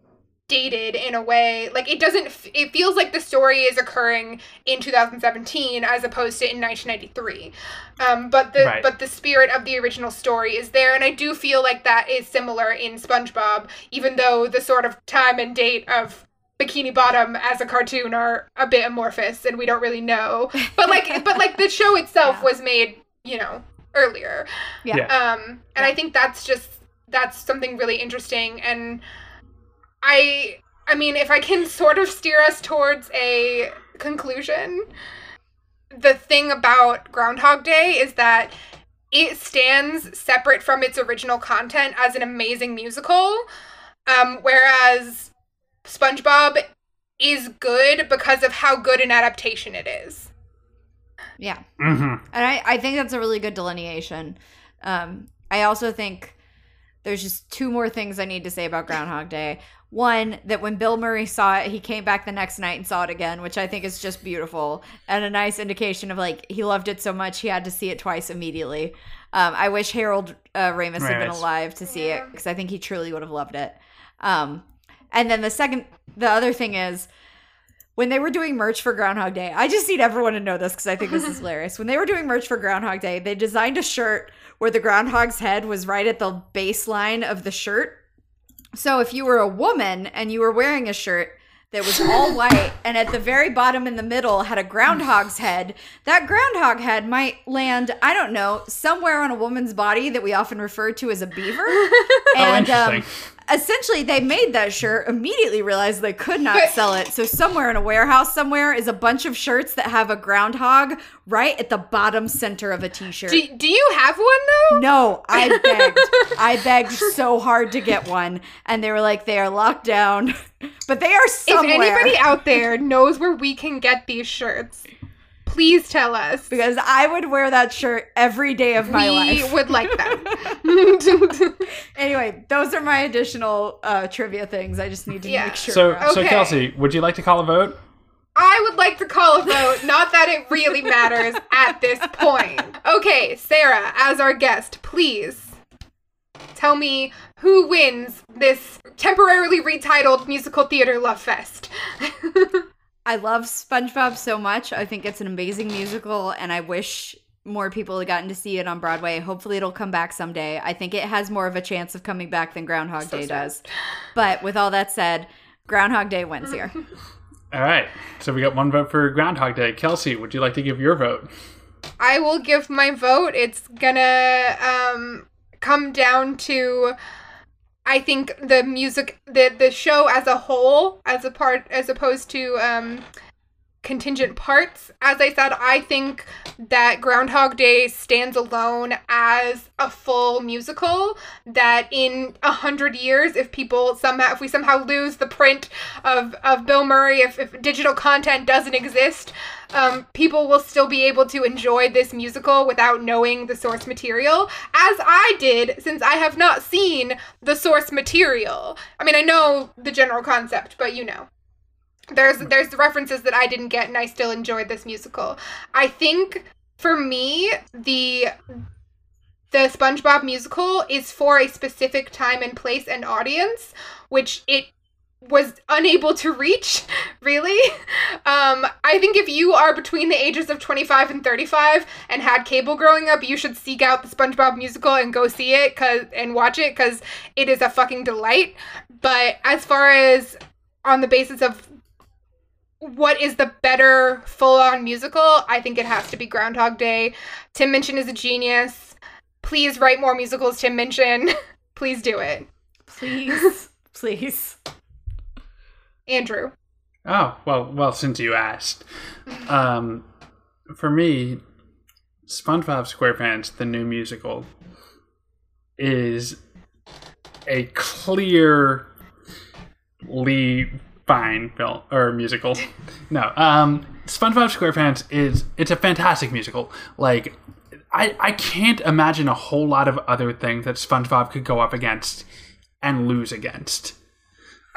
dated in a way like it doesn't it feels like the story is occurring in 2017 as opposed to in 1993 um but the Right. but the spirit of the original story is there and i do feel like that is similar in spongebob even though the sort of time and date of bikini bottom as a cartoon are a bit amorphous and we don't really know but like but like the show itself Yeah. was made you know earlier Yeah. Yeah. um and i think that's just that's something really interesting and i i mean if i can sort of steer us towards a conclusion the thing about groundhog day is that it stands separate from its original content as an amazing musical um whereas spongebob is good because of how good an adaptation it is yeah. Mhm. And I, I think that's a really good delineation. Um, I also think there's just two more things I need to say about Groundhog Day. One, that when Bill Murray saw it, he came back the next night and saw it again, which I think is just beautiful and a nice indication of like he loved it so much he had to see it twice immediately. Um, I wish Harold uh, Ramis had been alive to see it because I think he truly would have loved it. Um, and then the second, the other thing is when they were doing merch for Groundhog Day, I just need everyone to know this because I think this is hilarious. When they were doing merch for Groundhog Day, they designed a shirt where the groundhog's head was right at the baseline of the shirt. So if you were a woman and you were wearing a shirt that was all white and at the very bottom in the middle had a groundhog's head, that groundhog head might land, I don't know, somewhere on a woman's body that we often refer to as a beaver. And um, interesting. Essentially, they made that shirt, immediately realized they could not sell it. So, somewhere in a warehouse, somewhere is a bunch of shirts that have a groundhog right at the bottom center of a t shirt. do, do you have one though No, I begged. I begged so hard to get one, and they were like, they are locked down, but they are somewhere. If anybody out there knows where we can get these shirts, please tell us. because I would wear that shirt every day of my we life. We would like that. Anyway, those are my additional uh, trivia things. I just need to Yeah. make sure. So so Okay. Kelsey, would you like to call a vote? I would like to call a vote, not that it really matters at this point. Okay, Sarah, as our guest, please tell me who wins this temporarily retitled musical theater love fest. I love SpongeBob so much. I think it's an amazing musical, and I wish more people had gotten to see it on Broadway. Hopefully, it'll come back someday. I think it has more of a chance of coming back than Groundhog Day does. But with all that said, Groundhog Day wins here. All right. So we got one vote for Groundhog Day. Kelsey, would you like to give your vote? I will give my vote. It's gonna um, come down to I think the music the the show as a whole as a part as opposed to um contingent parts. As I said, I think that Groundhog Day stands alone as a full musical. That in a hundred years, if people somehow, if we somehow lose the print of, of Bill Murray, if, if digital content doesn't exist, um, people will still be able to enjoy this musical without knowing the source material, as I did, since I have not seen the source material. I mean, I know the general concept, but you know there's there's references that I didn't get and I still enjoyed this musical. I think for me the the SpongeBob musical is for a specific time and place and audience, which it was unable to reach, really. Um, I think if you are between the ages of 25 and 35 and had cable growing up, you should seek out the SpongeBob musical and go see it cause, and watch it because it is a fucking delight. But as far as on the basis of what is the better full-on musical? I think it has to be Groundhog Day. Tim Minchin is a genius. Please write more musicals, Tim Minchin. Please do it. Please, please. Andrew. Oh, well, well, since you asked. Um, for me, SpongeBob SquarePants, the new musical, is a clearly fine film or musical. No, um, SpongeBob SquarePants is it's a fantastic musical. Like, I I can't imagine a whole lot of other things that SpongeBob could go up against and lose against.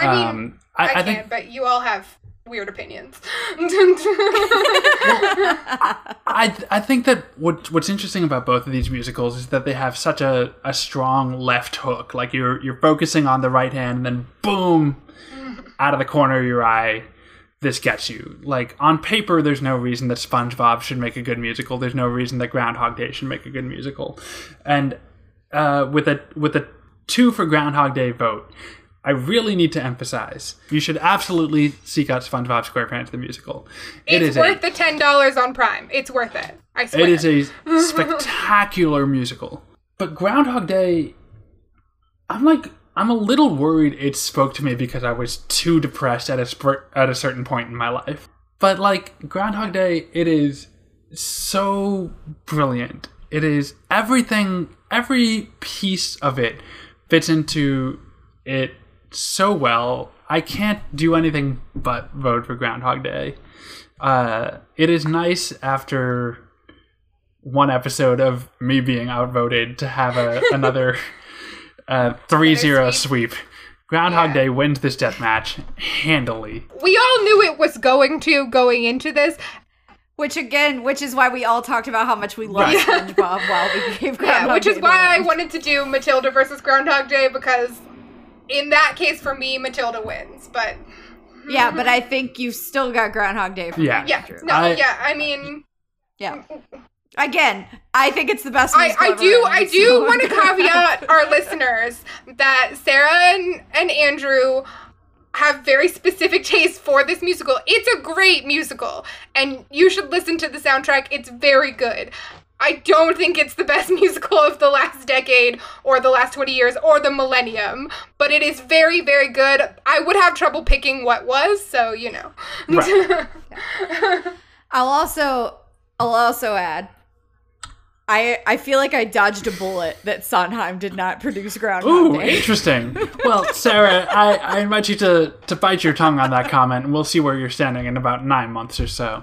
I mean, Um, I, I, I can't, think but you all have weird opinions. I I think that what what's interesting about both of these musicals is that they have such a, a strong left hook. Like you're you're focusing on the right hand, and then boom, out of the corner of your eye, this gets you. Like on paper, there's no reason that SpongeBob should make a good musical. There's no reason that Groundhog Day should make a good musical. And uh, with a with a two for Groundhog Day vote, I really need to emphasize you should absolutely seek out SpongeBob SquarePants the musical. It it's is worth a, the ten dollars on Prime. It's worth it. I swear. it is a spectacular musical. But Groundhog Day, I'm like, I'm a little worried it spoke to me because I was too depressed at a at a certain point in my life. But like Groundhog Day, it is so brilliant. It is everything. Every piece of it fits into it so well. I can't do anything but vote for Groundhog Day. Uh, it is nice after one episode of me being outvoted to have a another uh, 3-0 sweep. Groundhog Yeah. Day wins this death match handily. we all knew it was going to going into this. Which again, which is why we all talked about how much we loved Right. SpongeBob while we gave Yeah, Groundhog which is Day the why I wanted to do Matilda versus Groundhog Day because in that case for me Matilda wins. But Yeah, but I think you still got Groundhog Day. From Yeah. me, yeah, no, I- yeah. I mean, yeah. Again, I think it's the best. I, I do written, I do so- want to caveat our listeners that Sarah and, and Andrew have very specific tastes for this musical. It's a great musical, and you should listen to the soundtrack. It's very good. I don't think it's the best musical of the last decade or the last 20 years or the millennium, but it is very, very good. I would have trouble picking what was, so you know. Right. I'll also I'll also add. I I feel like I dodged a bullet that Sondheim did not produce Groundhog Ooh, Day. interesting. Well, Sarah, I, I invite you to, to bite your tongue on that comment, and we'll see where you're standing in about nine months or so.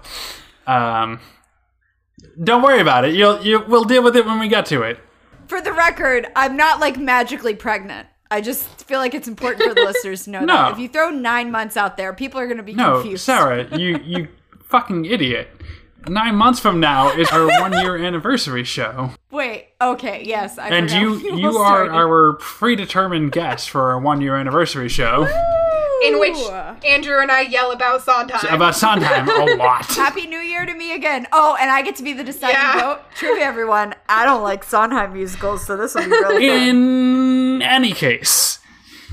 Um, don't worry about it. You'll you we'll deal with it when we get to it. For the record, I'm not like magically pregnant. I just feel like it's important for the listeners to know No. that if you throw nine months out there, people are going to be No, confused. Sarah, you you fucking idiot. Nine months from now is our one year anniversary show, Wait. Okay. Yes. I and you you are started. our predetermined guest for our one year anniversary show. In which Andrew and I yell about Sondheim. About Sondheim a lot. Happy New Year to me again. Oh, and I get to be the deciding Yeah. vote. Trivia, everyone. I don't like Sondheim musicals, so this will be really fun. In any case.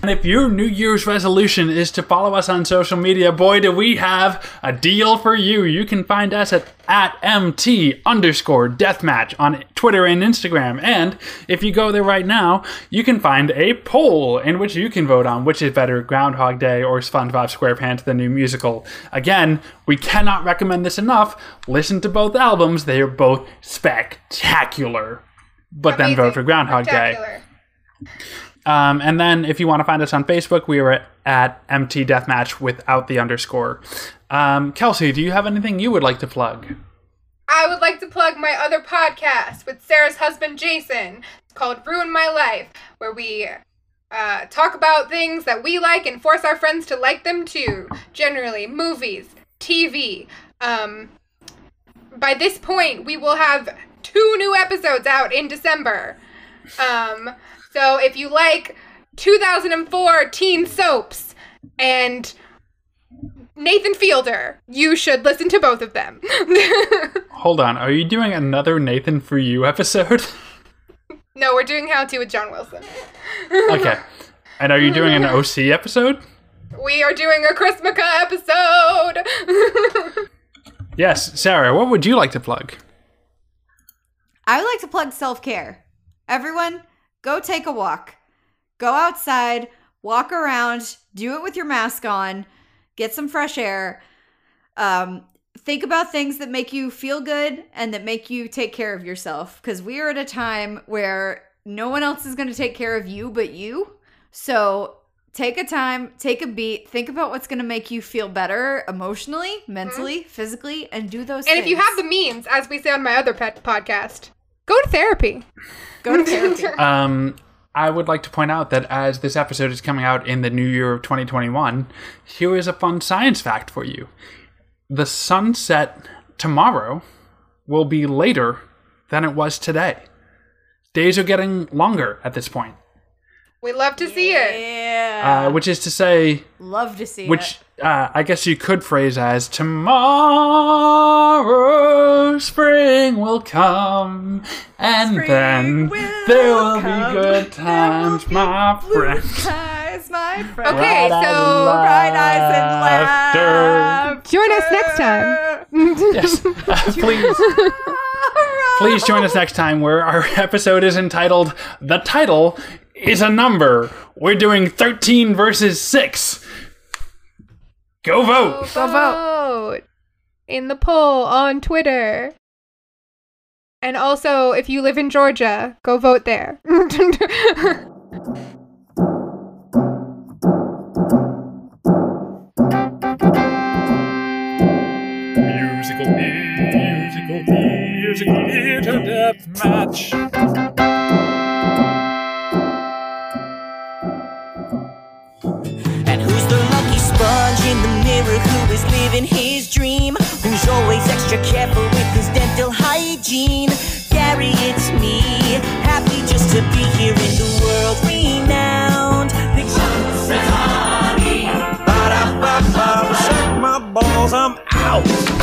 And if your New Year's resolution is to follow us on social media, boy, do we have a deal for you. You can find us at, at MT underscore deathmatch on Twitter and Instagram. And if you go there right now, you can find a poll in which you can vote on which is better, Groundhog Day or SpongeBob SquarePants, the new musical. Again, we cannot recommend this enough. Listen to both albums, they are both spectacular. But then vote for Groundhog Day. Um, and then if you want to find us on Facebook, we are at, at MT Deathmatch without the underscore. Um, Kelsey, do you have anything you would like to plug? I would like to plug my other podcast with Sarah's husband Jason. It's called Ruin My Life, where we uh, talk about things that we like and force our friends to like them too. Generally, movies, TV. Um, by this point, we will have two new episodes out in December. Um, so if you like 2004 teen soaps and Nathan Fielder, you should listen to both of them. Hold on, are you doing another Nathan for You episode? no, we're doing How to with John Wilson. okay. And are you doing an OC episode? We are doing a Chrismukkah episode. Yes, Sarah, what would you like to plug? I would like to plug self care. Everyone, go take a walk. Go outside, walk around, do it with your mask on, get some fresh air. Um, think about things that make you feel good and that make you take care of yourself. Because we are at a time where no one else is going to take care of you but you. So take a time, take a beat, think about what's going to make you feel better emotionally, mentally, physically, and do those and if you have the means, as we say on my other pet podcast, go to therapy. go to therapy. Um, I would like to point out that as this episode is coming out in the new year of 2021, here is a fun science fact for you. The sunset tomorrow will be later than it was today. Days are getting longer at this point, We love to see it. yeah. uh, which is to say, Love to see which it. Uh, I guess you could phrase as tomorrow spring will come, and then will there will come, be good times, be my blue friend. skies, my friend. Okay, Bright so Bright eyes and laughter. join us next time. Yes, Uh, please, please join us next time where our episode is entitled "The Title Is a Number." We're doing thirteen versus six. Go vote. Go vote in the poll on Twitter. And also, if you live in Georgia, go vote there. Musical, musical, musical death match. Mirror living his dream? Who's always extra careful with his dental hygiene? Gary, it's me, happy just to be here in the world renowned. Picture Ba-da-ba-ba, shake my balls, I'm out.